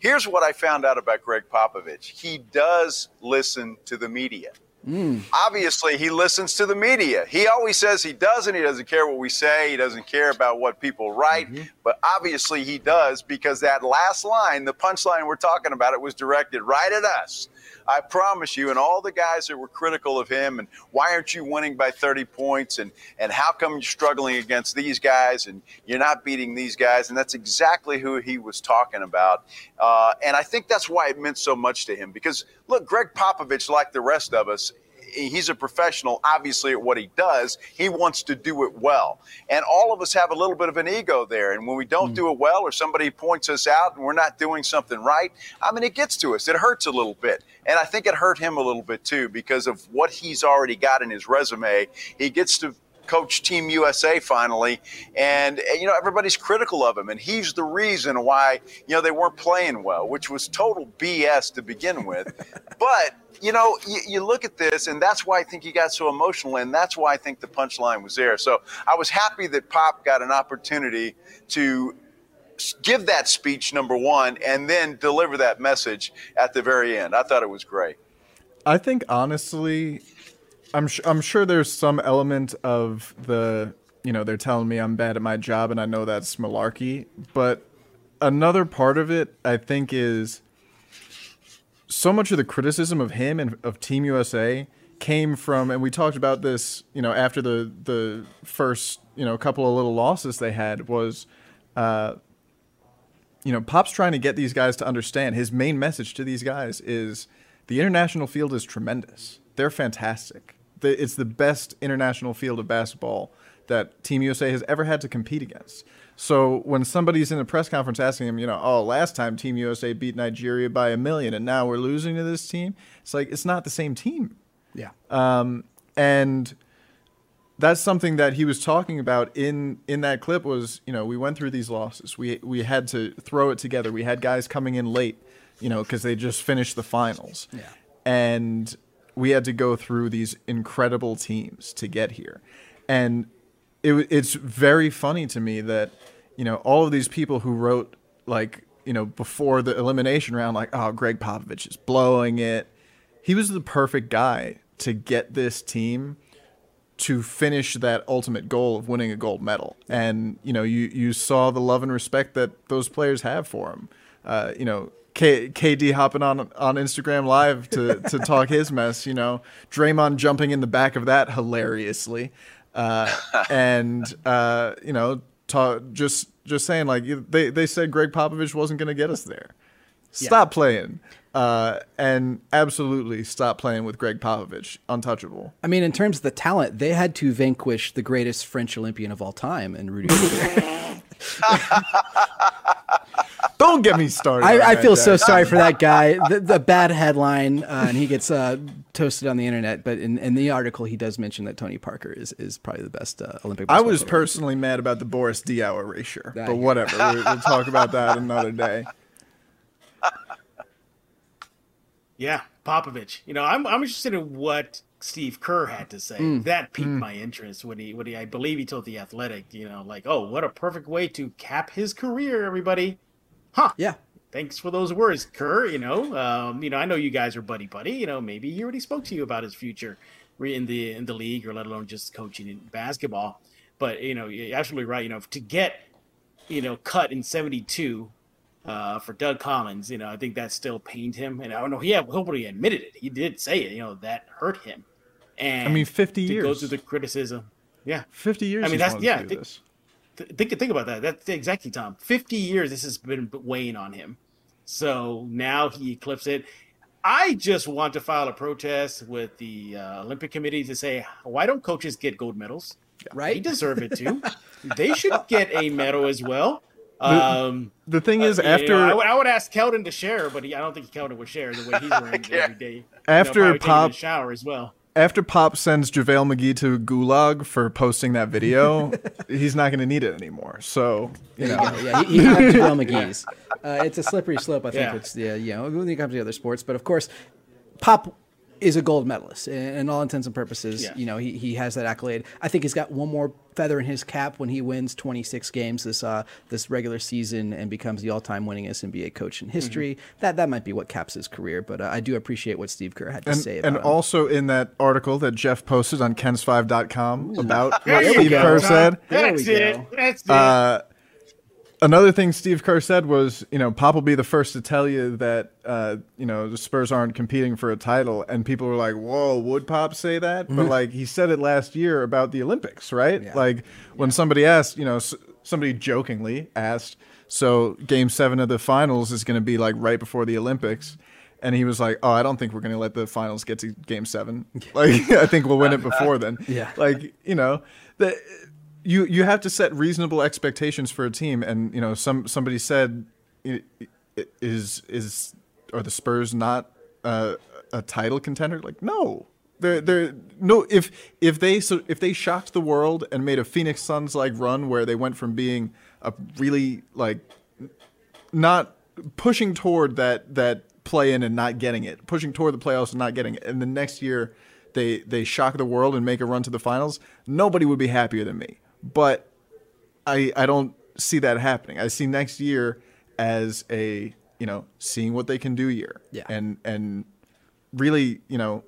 Here's what I found out about Gregg Popovich. He does listen to the media. Mm. Obviously, he listens to the media. He always says he doesn't. He doesn't care what we say. He doesn't care about what people write. Mm-hmm. But obviously, he does because that last line, the punchline we're talking about, it was directed right at us. I promise you, and all the guys that were critical of him, and why aren't you winning by 30 points, and and how come you're struggling against these guys, and you're not beating these guys, and that's exactly who he was talking about, uh, and I think that's why it meant so much to him because look, Gregg Popovich, like the rest of us, he's a professional, obviously, at what he does. He wants to do it well. And all of us have a little bit of an ego there. And when we don't mm. do it well or somebody points us out and we're not doing something right, I mean, it gets to us. It hurts a little bit. And I think it hurt him a little bit too because of what he's already got in his resume. He gets to coach Team USA finally, and eh, you know everybody's critical of him, and he's the reason why you know they weren't playing well, which was total BS to begin with. but you know, you, you, look at this, and that's why I think he got so emotional, and that's why I think the punchline was there. So I was happy that Pop got an opportunity to give that speech, number one, and then deliver that message at the very end. I thought it was great. I think, honestly, I'm, sh- I'm sure there's some element of the, you know, they're telling me I'm bad at my job, and I know that's malarkey, but another part of it, I think, is so much of the criticism of him and of Team USA came from, and we talked about this, you know, after the the first, you know, couple of little losses they had was, uh, you know, Pop's trying to get these guys to understand. His main message to these guys is the international field is tremendous. They're fantastic. It's the best international field of basketball that Team USA has ever had to compete against. So when somebody's in a press conference asking him, you know, oh, last time Team USA beat Nigeria by a million and now we're losing to this team, it's like it's not the same team. Yeah. Um, and that's something that he was talking about in in that clip was, you know, we went through these losses. We we had to throw it together. We had guys coming in late, you know, because they just finished the finals. Yeah. And we had to go through these incredible teams to get here. And it, it's very funny to me that you know all of these people who wrote like you know before the elimination round like oh Gregg Popovich is blowing it. He was the perfect guy to get this team to finish that ultimate goal of winning a gold medal. And you know you you saw the love and respect that those players have for him. Uh, you know K- KD hopping on on Instagram Live to to talk his mess. You know, Draymond jumping in the back of that hilariously, uh, and uh, you know, ta- just just saying like they they said Gregg Popovich wasn't going to get us there. Stop yeah. playing. Uh, and absolutely stop playing with Gregg Popovich. Untouchable. I mean, in terms of the talent, they had to vanquish the greatest French Olympian of all time, and Rudy. Don't get me started. I, I feel so sorry for that guy. The, the bad headline, uh, and he gets uh, toasted on the internet. But in, in the article, he does mention that Tony Parker is, is probably the best uh, Olympic. I was personally mad about the Boris Diaw erasure, but whatever. we'll, we'll talk about that another day. Yeah, Popovich. You know, I'm I'm interested in what Steve Kerr had to say. Mm. That piqued mm. my interest when he when he I believe he told the Athletic, you know, like, oh, what a perfect way to cap his career, everybody huh? Yeah. Thanks for those words, Kerr. You know, um, you know, I know you guys are buddy buddy. You know, maybe he already spoke to you about his future in the in the league, or let alone just coaching in basketball. But you know, you're absolutely right. You know, to get you know cut in '72 uh, for Doug Collins, you know, I think that still pained him. And I don't know, he had, hopefully admitted it. He did say it. You know, that hurt him. And I mean, 50 years. Go through the criticism. Yeah, 50 years. I mean, that's yeah. Think, think think about that. That's exactly Tom. Fifty years this has been weighing on him. So now he eclipsed it. I just want to file a protest with the uh, Olympic Committee to say, why don't coaches get gold medals? Right? They deserve it too. they should get a medal as well. Um, the, the thing is, uh, after you know, I, would, ask Keldon to share, but he, I don't think Keldon would share the way he's wearing it every day. After you know, Pop shower as well after Pop sends JaVale McGee to Gulag for posting that video, he's not going to need it anymore. So, you know. yeah, he, he JaVale McGee's. Uh, it's a slippery slope, I think. Yeah. It's, yeah, you know, when it comes to other sports. But of course, Pop is a gold medalist in, in all intents and purposes. Yeah. You know, he, he has that accolade. I think he's got one more feather in his cap when he wins 26 games this uh, this regular season and becomes the all-time winningest NBA coach in history. That that might be what caps his career. But uh, I do appreciate what Steve Kerr had to And, say about and him. also in that article that Jeff posted on Kens5.com about what Steve go, Kerr Tom. said. There That's we it. go. That's it. Uh, another thing Steve Kerr said was, you know, Pop will be the first to tell you that, uh, you know, the Spurs aren't competing for a title. And people were like, whoa, would Pop say that? But, like, he said it last year about the Olympics, right? Yeah. Like, when somebody asked, you know, somebody jokingly asked, so game seven of the finals is going to be, like, right before the Olympics. And he was like, "Oh, I don't think we're going to let the finals get to Game Seven. Like, I think we'll win it before then. Yeah. Like, you know, the you you have to set reasonable expectations for a team, and you know, some somebody said, "Is is are the Spurs not uh, a title contender?" Like, no, they're they're no. If if they so if they shocked the world and made a Phoenix Suns like run where they went from being a really like not pushing toward that that play in and not getting it, pushing toward the playoffs and not getting it, and the next year they they shock the world and make a run to the finals, nobody would be happier than me. But I I don't see that happening. I see next year as a you know seeing what they can do year, Yeah. and and really you know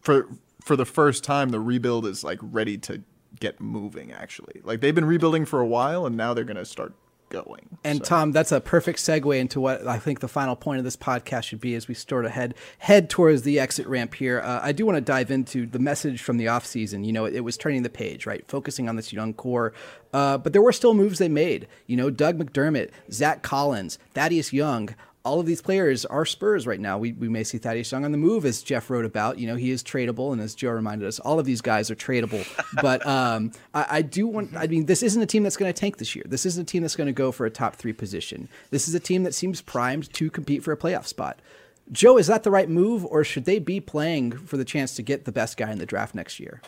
for for the first time the rebuild is like ready to get moving actually like they've been rebuilding for a while and now they're going to start going And So- Tom, that's a perfect segue into what I think the final point of this podcast should be as we sort of head head towards the exit ramp here. Uh, I do want to dive into the message from the offseason. You know, it, it was turning the page, right? Focusing on this young core. Uh, but there were still moves they made. You know, Doug McDermott, Zach Collins, Thaddeus Young. All of these players are Spurs right now. We, we may see Thaddeus Young on the move, as Jeff wrote about. You know, he is tradable, and as Joe reminded us, all of these guys are tradable. but um, I, I do want. I mean, this isn't a team that's going to tank this year. This isn't a team that's going to go for a top three position. This is a team that seems primed to compete for a playoff spot. Joe, is that the right move, or should they be playing for the chance to get the best guy in the draft next year?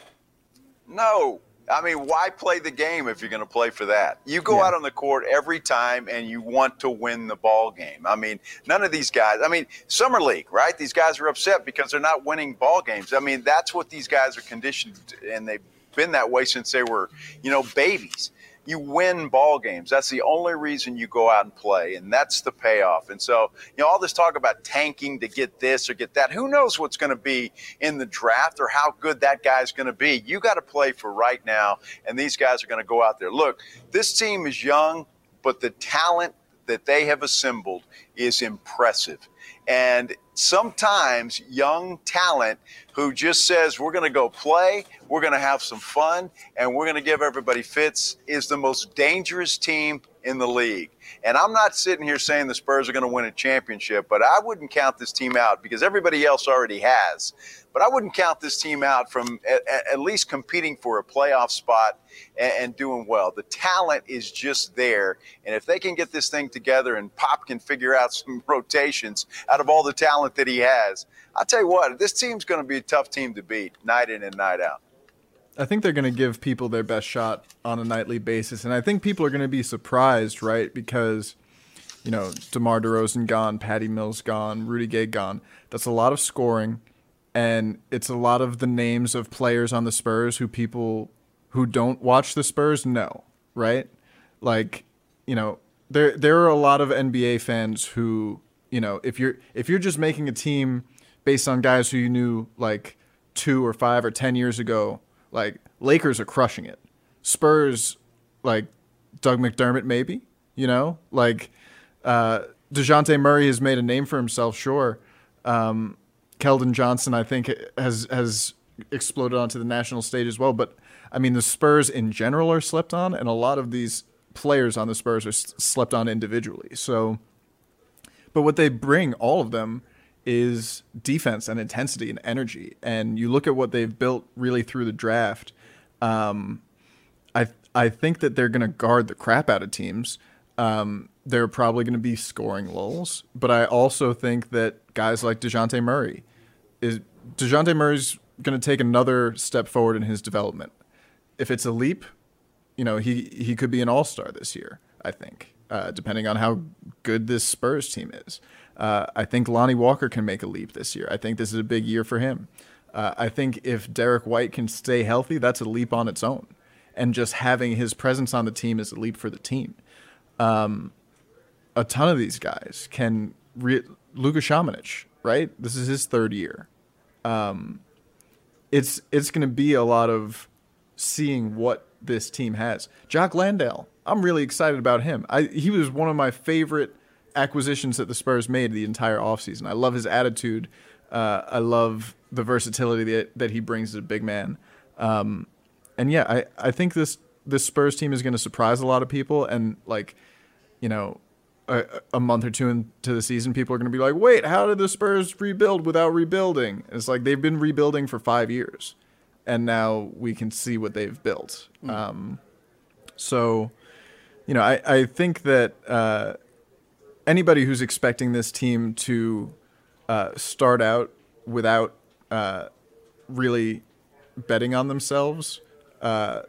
No. I mean, why play the game if you're going to play for that? You go Yeah. out on the court every time and you want to win the ball game. I mean, none of these guys, I mean, Summer League, right? These guys are upset because they're not winning ball games. I mean, that's what these guys are conditioned and they've been that way since they were, you know, babies. You win ball games. That's the only reason you go out and play, and that's the payoff. And so, you know, all this talk about tanking to get this or get that, who knows what's going to be in the draft or how good that guy's going to be. You got to play for right now, and these guys are going to go out there. Look, this team is young, but the talent that they have assembled is impressive. And sometimes young talent who just says, we're going to go play, we're going to have some fun, and we're going to give everybody fits is the most dangerous team in the league. And I'm not sitting here saying the Spurs are going to win a championship, but I wouldn't count this team out because everybody else already has. But I wouldn't count this team out from at, at least competing for a playoff spot and, and doing well. The talent is just there. And if they can get this thing together and Pop can figure out some rotations out of all the talent that he has, I'll tell you what, this team's going to be a tough team to beat night in and night out. I think they're going to give people their best shot on a nightly basis, and I think people are going to be surprised, right? Because you know, DeMar DeRozan gone, Patty Mills gone, Rudy Gay gone. That's a lot of scoring, and it's a lot of the names of players on the Spurs who people who don't watch the Spurs know, right? Like, you know, there there are a lot of NBA fans who, you know, if you're if you're just making a team based on guys who you knew like two or five or ten years ago, like Lakers are crushing it. Spurs, like Doug McDermott, maybe, you know, like uh, Dejounte Murray has made a name for himself, sure. Um, Keldon Johnson, I think, has has exploded onto the national stage as well. But I mean, the Spurs in general are slept on, and a lot of these players on the Spurs are s- slept on individually. So, but what they bring, all of them, is defense and intensity and energy. And you look at what they've built really through the draft. Um, I I think that they're going to guard the crap out of teams. Um, there are probably going to be scoring lulls, but I also think that guys like Dejounte Murray is Dejounte Murray's going to take another step forward in his development. If it's a leap, you know he he could be an all star this year. I think, uh, depending on how good this Spurs team is. Uh, I think Lonnie Walker can make a leap this year. I think this is a big year for him. Uh, I think if Derrick White can stay healthy, that's a leap on its own. And just having his presence on the team is a leap for the team. Um, a ton of these guys can. Re- Luka Samanic, right? This is his third year. Um, it's it's going to be a lot of seeing what this team has. Jock Landale, I'm really excited about him. I he was one of my favorite acquisitions that the Spurs made the entire offseason. I love his attitude. Uh, I love the versatility that, that he brings as a big man. Um, and yeah, I, I think this this Spurs team is going to surprise a lot of people. And like, you know, a, a, month or two into the season, people are going to be like, "Wait, how did the Spurs rebuild without rebuilding?" It's like they've been rebuilding for five years, and now we can see what they've built. Mm. Um, so, you know, I I think that uh, anybody who's expecting this team to uh, start out without uh, really betting on themselves uh,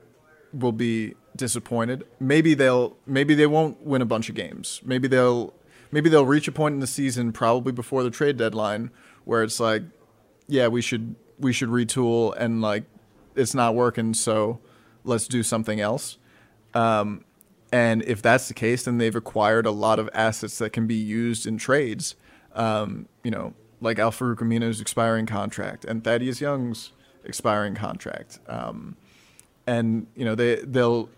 will be disappointed. Maybe they'll maybe they won't win a bunch of games. Maybe they'll maybe they'll reach a point in the season probably before the trade deadline where it's like, yeah, we should we should retool and like it's not working, so let's do something else. Um, and if that's the case, then they've acquired a lot of assets that can be used in trades. Um, you know, like Al-Farouq Aminu's expiring contract and Thaddeus Young's expiring contract. Um, and you know they they'll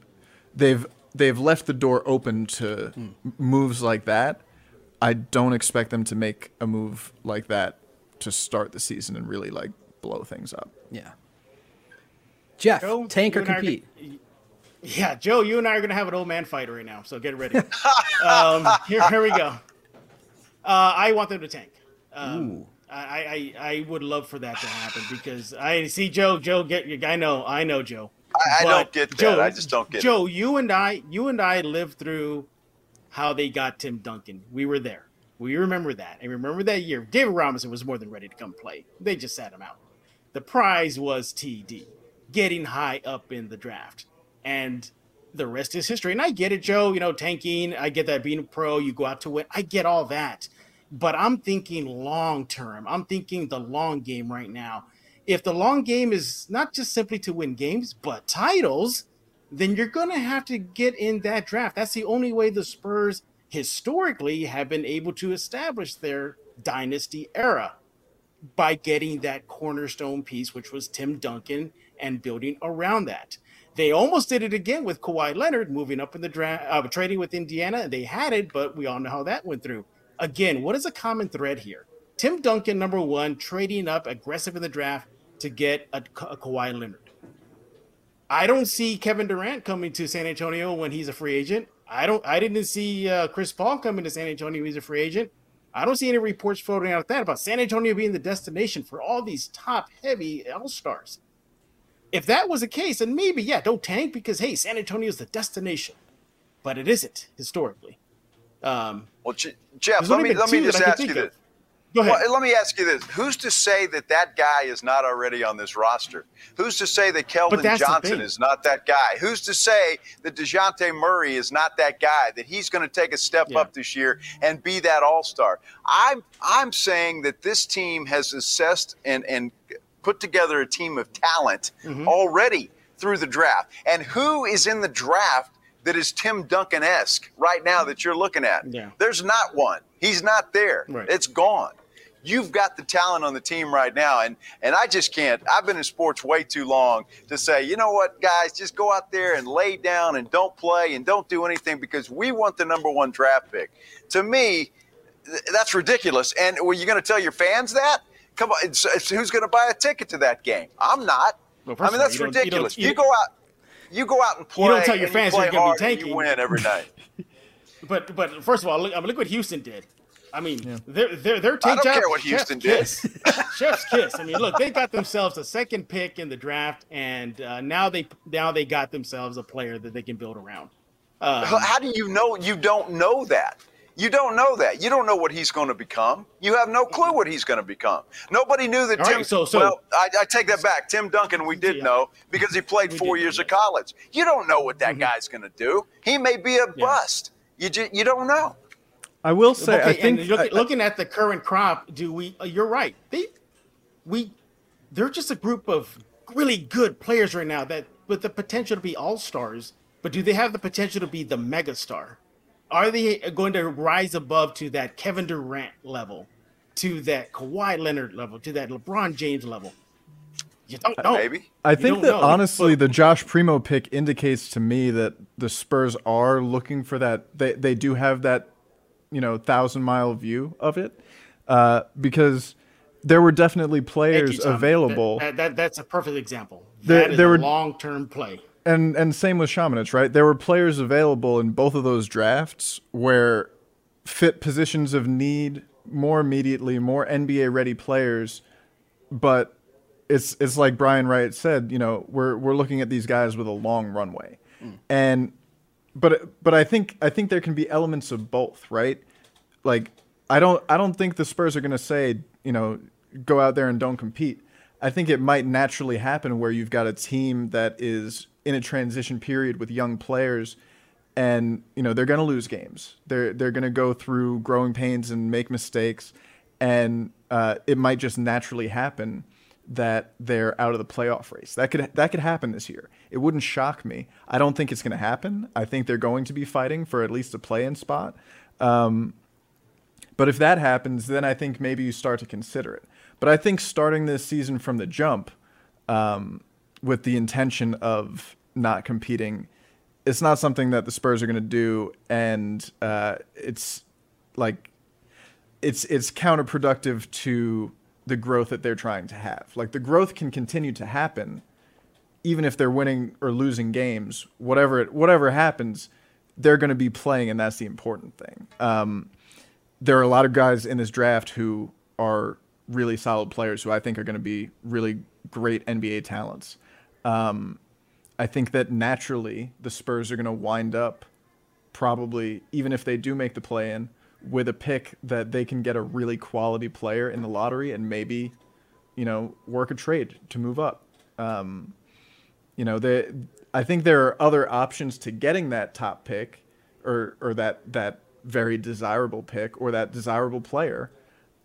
they've they've left the door open to mm. moves like that. I don't expect them to make a move like that to start the season and really like blow things up. Yeah. Jeff, Joe, tank or compete? Gonna, yeah, Joe, you and I are going to have an old man fight right now, so get ready. um, here, here we go. Uh, I want them to tank. Um, I, I, I would love for that to happen because I see Joe. Joe, get I know, I know, Joe. I, I don't get that. Joe, I just don't get Joe, it. you and I, you and I lived through how they got Tim Duncan. We were there. We remember that. And remember that year, David Robinson was more than ready to come play. They just sat him out. The prize was TD, getting high up in the draft. And the rest is history. And I get it, Joe, you know, tanking. I get that being a pro, you go out to win. I get all that. But I'm thinking long term. I'm thinking the long game right now if the long game is not just simply to win games, but titles, then you're going to have to get in that draft. That's the only way the Spurs historically have been able to establish their dynasty era by getting that cornerstone piece, which was Tim Duncan, and building around that. They almost did it again with Kawhi Leonard moving up in the draft, uh, trading with Indiana. They had it, but we all know how that went through. Again, what is a common thread here? Tim Duncan, number one, trading up aggressive in the draft, to get a, a Kawhi Leonard. I don't see Kevin Durant coming to San Antonio when he's a free agent. I don't. I didn't see uh, Chris Paul coming to San Antonio when he's a free agent. I don't see any reports floating out of that about San Antonio being the destination for all these top heavy All Stars. If that was the case, then maybe yeah, don't tank because hey, San Antonio is the destination, but it isn't historically. Um, well, Jeff, let me let me just ask you this. Go Well, let me ask you this: Who's to say that that guy is not already on this roster? Who's to say that Keldon Johnson is not that guy? Who's to say that Dejounte Murray is not that guy? That he's going to take a step yeah. up this year and be that All Star? I'm I'm saying that this team has assessed and and put together a team of talent mm-hmm. already through the draft. And who is in the draft that is Tim Duncan esque right now that you're looking at? Yeah. There's not one. He's not there. Right. It's gone you've got the talent on the team right now. And and I just can't. I've been in sports way too long to say, you know what, guys, just go out there and lay down and don't play and don't do anything because we want the number one draft pick. To me, that's ridiculous. And were you going to tell your fans that? Come on, it's, it's, who's going to buy a ticket to that game? I'm not. Well, I mean, that's you ridiculous. You, you, go out, you go out and play. You don't tell your fans you are going to be tanking. You win every night. but but first of all, look, I mean, look what Houston did. I mean, yeah. they're they're they're I don't care what Houston did. Chef's kiss. I mean, look, they got themselves a second pick in the draft, and uh, now they now they got themselves a player that they can build around. Um, How do you know? You don't know that. You don't know that. You don't know what he's going to become. You have no clue what he's going to become. Nobody knew that Tim. Right, so, so, well, I, I, take that back. Tim Duncan, we did yeah. know because he played four years of college. You don't know what that mm-hmm. guy's going to do. He may be a yeah. bust. You just, you don't know. I will say, okay, I think look, I- looking at the current crop, do we? Uh, you're right. They, we, they're just a group of really good players right now that with the potential to be all stars. But do they have the potential to be the megastar? Are they going to rise above to that Kevin Durant level, to that Kawhi Leonard level, to that LeBron James level? You don't know. Maybe. I think that know. honestly, the Josh Primo pick indicates to me that the Spurs are looking for that. They they do have that, you know, thousand mile view of it, uh, because there were definitely Thank you, players available, That, that, that's a perfect example. There- that is there a were- long-term play. And and same with Šamanić, right? There were players available in both of those drafts where fit positions of need more immediately, more NBA ready players, but it's it's like Brian Wright said, you know, we're we're looking at these guys with a long runway. Mm. And but but I think I think there can be elements of both, right? Like I don't I don't think the Spurs are going to say, you know, go out there and don't compete. I think it might naturally happen where you've got a team that is in a transition period with young players and you know they're going to lose games. They're they're going to go through growing pains and make mistakes and uh, it might just naturally happen that they're out of the playoff race. That could that could happen this year. It wouldn't shock me. I don't think it's going to happen. I think they're going to be fighting for at least a play-in spot. Um, but if that happens, then I think maybe you start to consider it. But I think starting this season from the jump, um, with the intention of not competing, it's not something that the Spurs are going to do, and uh, it's like it's it's counterproductive to the growth that they're trying to have. Like the growth can continue to happen, even if they're winning or losing games. Whatever it, whatever happens, they're going to be playing, and that's the important thing. Um, there are a lot of guys in this draft who are really solid players who I think are going to be really great NBA talents. Um, I think that naturally the Spurs are going to wind up probably, even if they do make the play in, with a pick that they can get a really quality player in the lottery and maybe, you know, work a trade to move up. Um, you know, they, I think there are other options to getting that top pick or, or that, that very desirable pick or that desirable player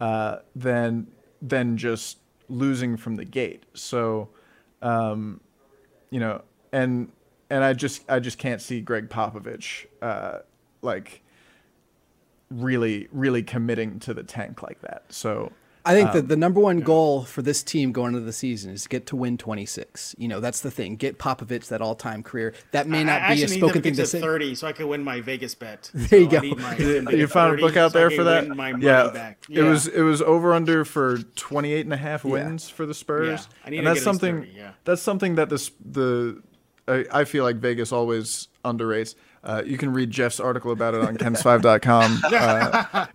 uh, than, than just losing from the gate. So, um, you know, and and I just I just can't see Gregg Popovich uh, like really really committing to the tank like that. So I think Um, that the number one goal for this team going into the season is to get to win 26. You know, that's the thing. Get Popovich that all-time career. That may I not be a spoken thing to to get say. to 30 so I can win my Vegas bet. There you So I go. my- you found a book out there can for that. win My money yeah. back. it was it was over under for 28 and a half Yeah. wins for the Spurs. Yeah, I need and to that's get something 30, yeah. that's something that this the I, I feel like Vegas always underrates. Uh, you can read Jeff's article about it on kens5.com. Uh,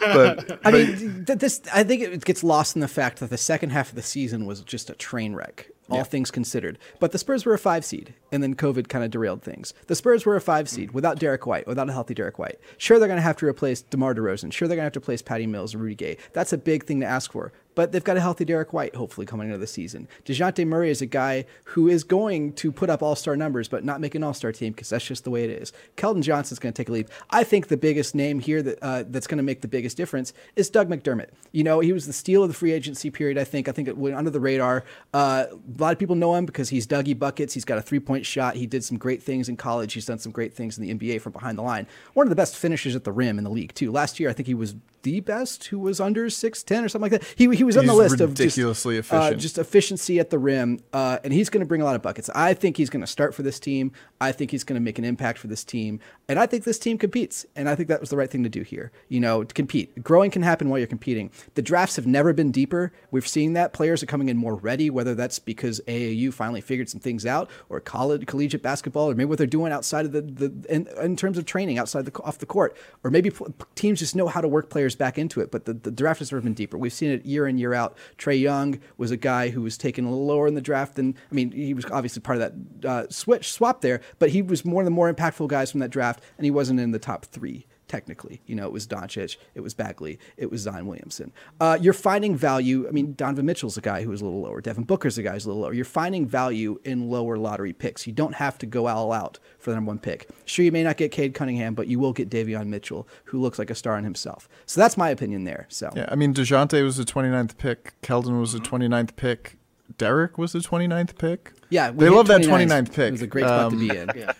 but I mean, th- this. I think it gets lost in the fact that the second half of the season was just a train wreck, all things considered. But the Spurs were a five seed, and then COVID kind of derailed things. The Spurs were a five seed without Derrick White, without a healthy Derrick White. Sure, they're going to have to replace DeMar DeRozan. Sure, they're going to have to replace Patty Mills and Rudy Gay. That's a big thing to ask for. But they've got a healthy Derrick White, hopefully, coming into the season. DeJounte Murray is a guy who is going to put up all star numbers, but not make an all star team because that's just the way it is. Keldon Johnson's going to take a leap. I think the biggest name here that uh, that's going to make the biggest difference is Doug McDermott. You know, he was the steal of the free agency period, I think. I think it went under the radar. Uh, a lot of people know him because he's Dougie Buckets. He's got a three point shot. He did some great things in college. He's done some great things in the NBA from behind the line. One of the best finishers at the rim in the league, too. Last year, I think he was the best who was under 6'10 or something like that. He, he was on the He's list of just, ridiculously uh, just efficiency at the rim, uh, and he's going to bring a lot of buckets. I think he's going to start for this team. I think he's going to make an impact for this team, and I think this team competes. And I think that was the right thing to do here. You know, to compete. Growing can happen while you're competing. The drafts have never been deeper. We've seen that players are coming in more ready, whether that's because AAU finally figured some things out, or college collegiate basketball, or maybe what they're doing outside of the the in, in terms of training outside the off the court, or maybe teams just know how to work players back into it. But the, the draft has never been deeper. We've seen it year in year out. Trae Young was a guy who was taken a little lower in the draft than I mean he was obviously part of that uh, switch swap there, but he was one of the more impactful guys from that draft, and he wasn't in the top three technically. You know, it was Doncic, it was Bagley, it was Zion Williamson. Uh, you're finding value. I mean, Donovan Mitchell's a guy who is a little lower. Devin Booker's a guy who's a little lower. You're finding value in lower lottery picks. You don't have to go all out for the number one pick. Sure, you may not get Cade Cunningham, but you will get Davion Mitchell, who looks like a star in himself. So that's my opinion there. So Yeah, I mean, DeJounte was the 29th pick. Keldon was the 29th pick. Derrick was the 29th pick. Yeah, we they hit love that 29th. 29th pick. It was a great spot to Um, be in. Yeah.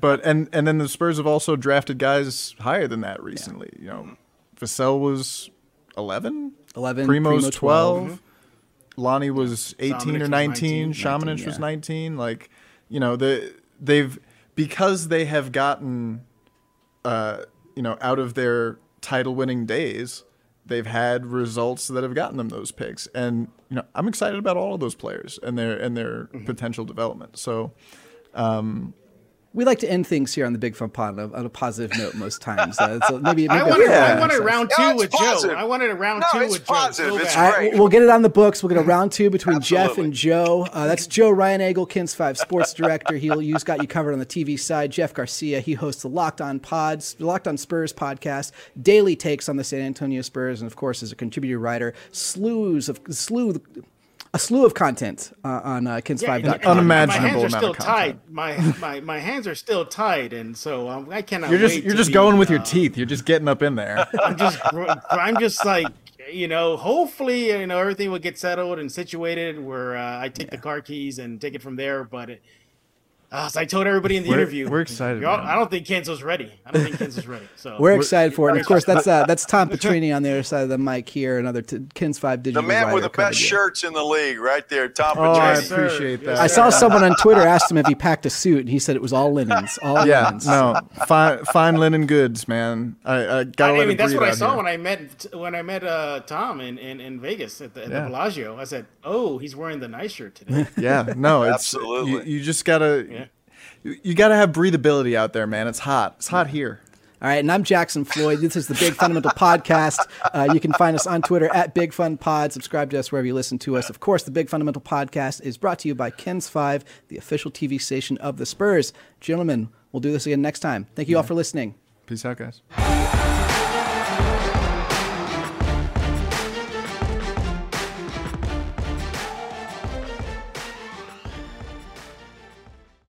But and and then the Spurs have also drafted guys higher than that recently. You know, Vassell was 11, 11, Primo's Primo 12, 12. Lonnie was 18 Dominic's or 19, 19, Šamanić was yeah. 19. Like, you know, the they've because they have gotten uh, you know, out of their title winning days, they've had results that have gotten them those picks. And, you know, I'm excited about all of those players and their and their Mm-hmm. potential development. So We like to end things here on the Big Fun Pod on a, on a positive note most times. Uh, so maybe, maybe I a wanted, fair I one, wanted so. round two it's with positive. Joe. I wanted a round No, two it's with Joe. positive. So It's bad. Great. we'll get it on the books. We'll get a round two between Jeff and Joe. Uh, that's Joe Ryan Agel, KENS Five Sports Director. He'll he's got you covered on the TV side. Jeff Garcia, he hosts the Locked On Pods, Locked On Spurs podcast, daily takes on the San Antonio Spurs, and of course is a contributor writer. Slews of slew. A slew of content uh, on uh, Yeah, and- kens5.com. and Unimaginable My hands are amount still of content. tied. My, my my hands are still tied, and so um, I cannot. you're just wait you're just be, going with your uh, teeth. You're just getting up in there. I'm just I'm just like you know. Hopefully, you know everything will get settled and situated where uh, I take the car keys and take it from there. But it, uh, as I told everybody in the We're- interview, we're excited, y'all- I don't think Kenzo's ready. I don't think Kenzo's ready. So We're excited for it. And of course, that's uh, that's Tom Petrini on the other side of the mic here, another t- KENS Five digital. The digital man with the best you. shirts in the league, right there, Tom Oh, I Petrini. sir. appreciate Yes, that. I saw someone on Twitter asked him if he packed a suit, and he said it was all linens. All Yeah, linens. no, fine, fine linen goods, man. I, I gotta I mean, that's breathe what I saw here. when I met when I met uh, Tom in, in, in Vegas at the, at Yeah. the Bellagio. I said, "Oh, he's wearing the nice shirt today." Yeah, no, it's Absolutely. You, you just gotta, Yeah. You, you gotta have breathability out there, man. It's hot. It's hot here. All right, and I'm Jackson Floyd. This is the Big Fundamental Podcast. Uh, you can find us on Twitter at Big Fun Pod. Subscribe to us wherever you listen to us. Of course, the Big Fundamental Podcast is brought to you by KENS Five, the official TV station of the Spurs. Gentlemen, we'll do this again next time. Thank you all for listening. Peace out, guys.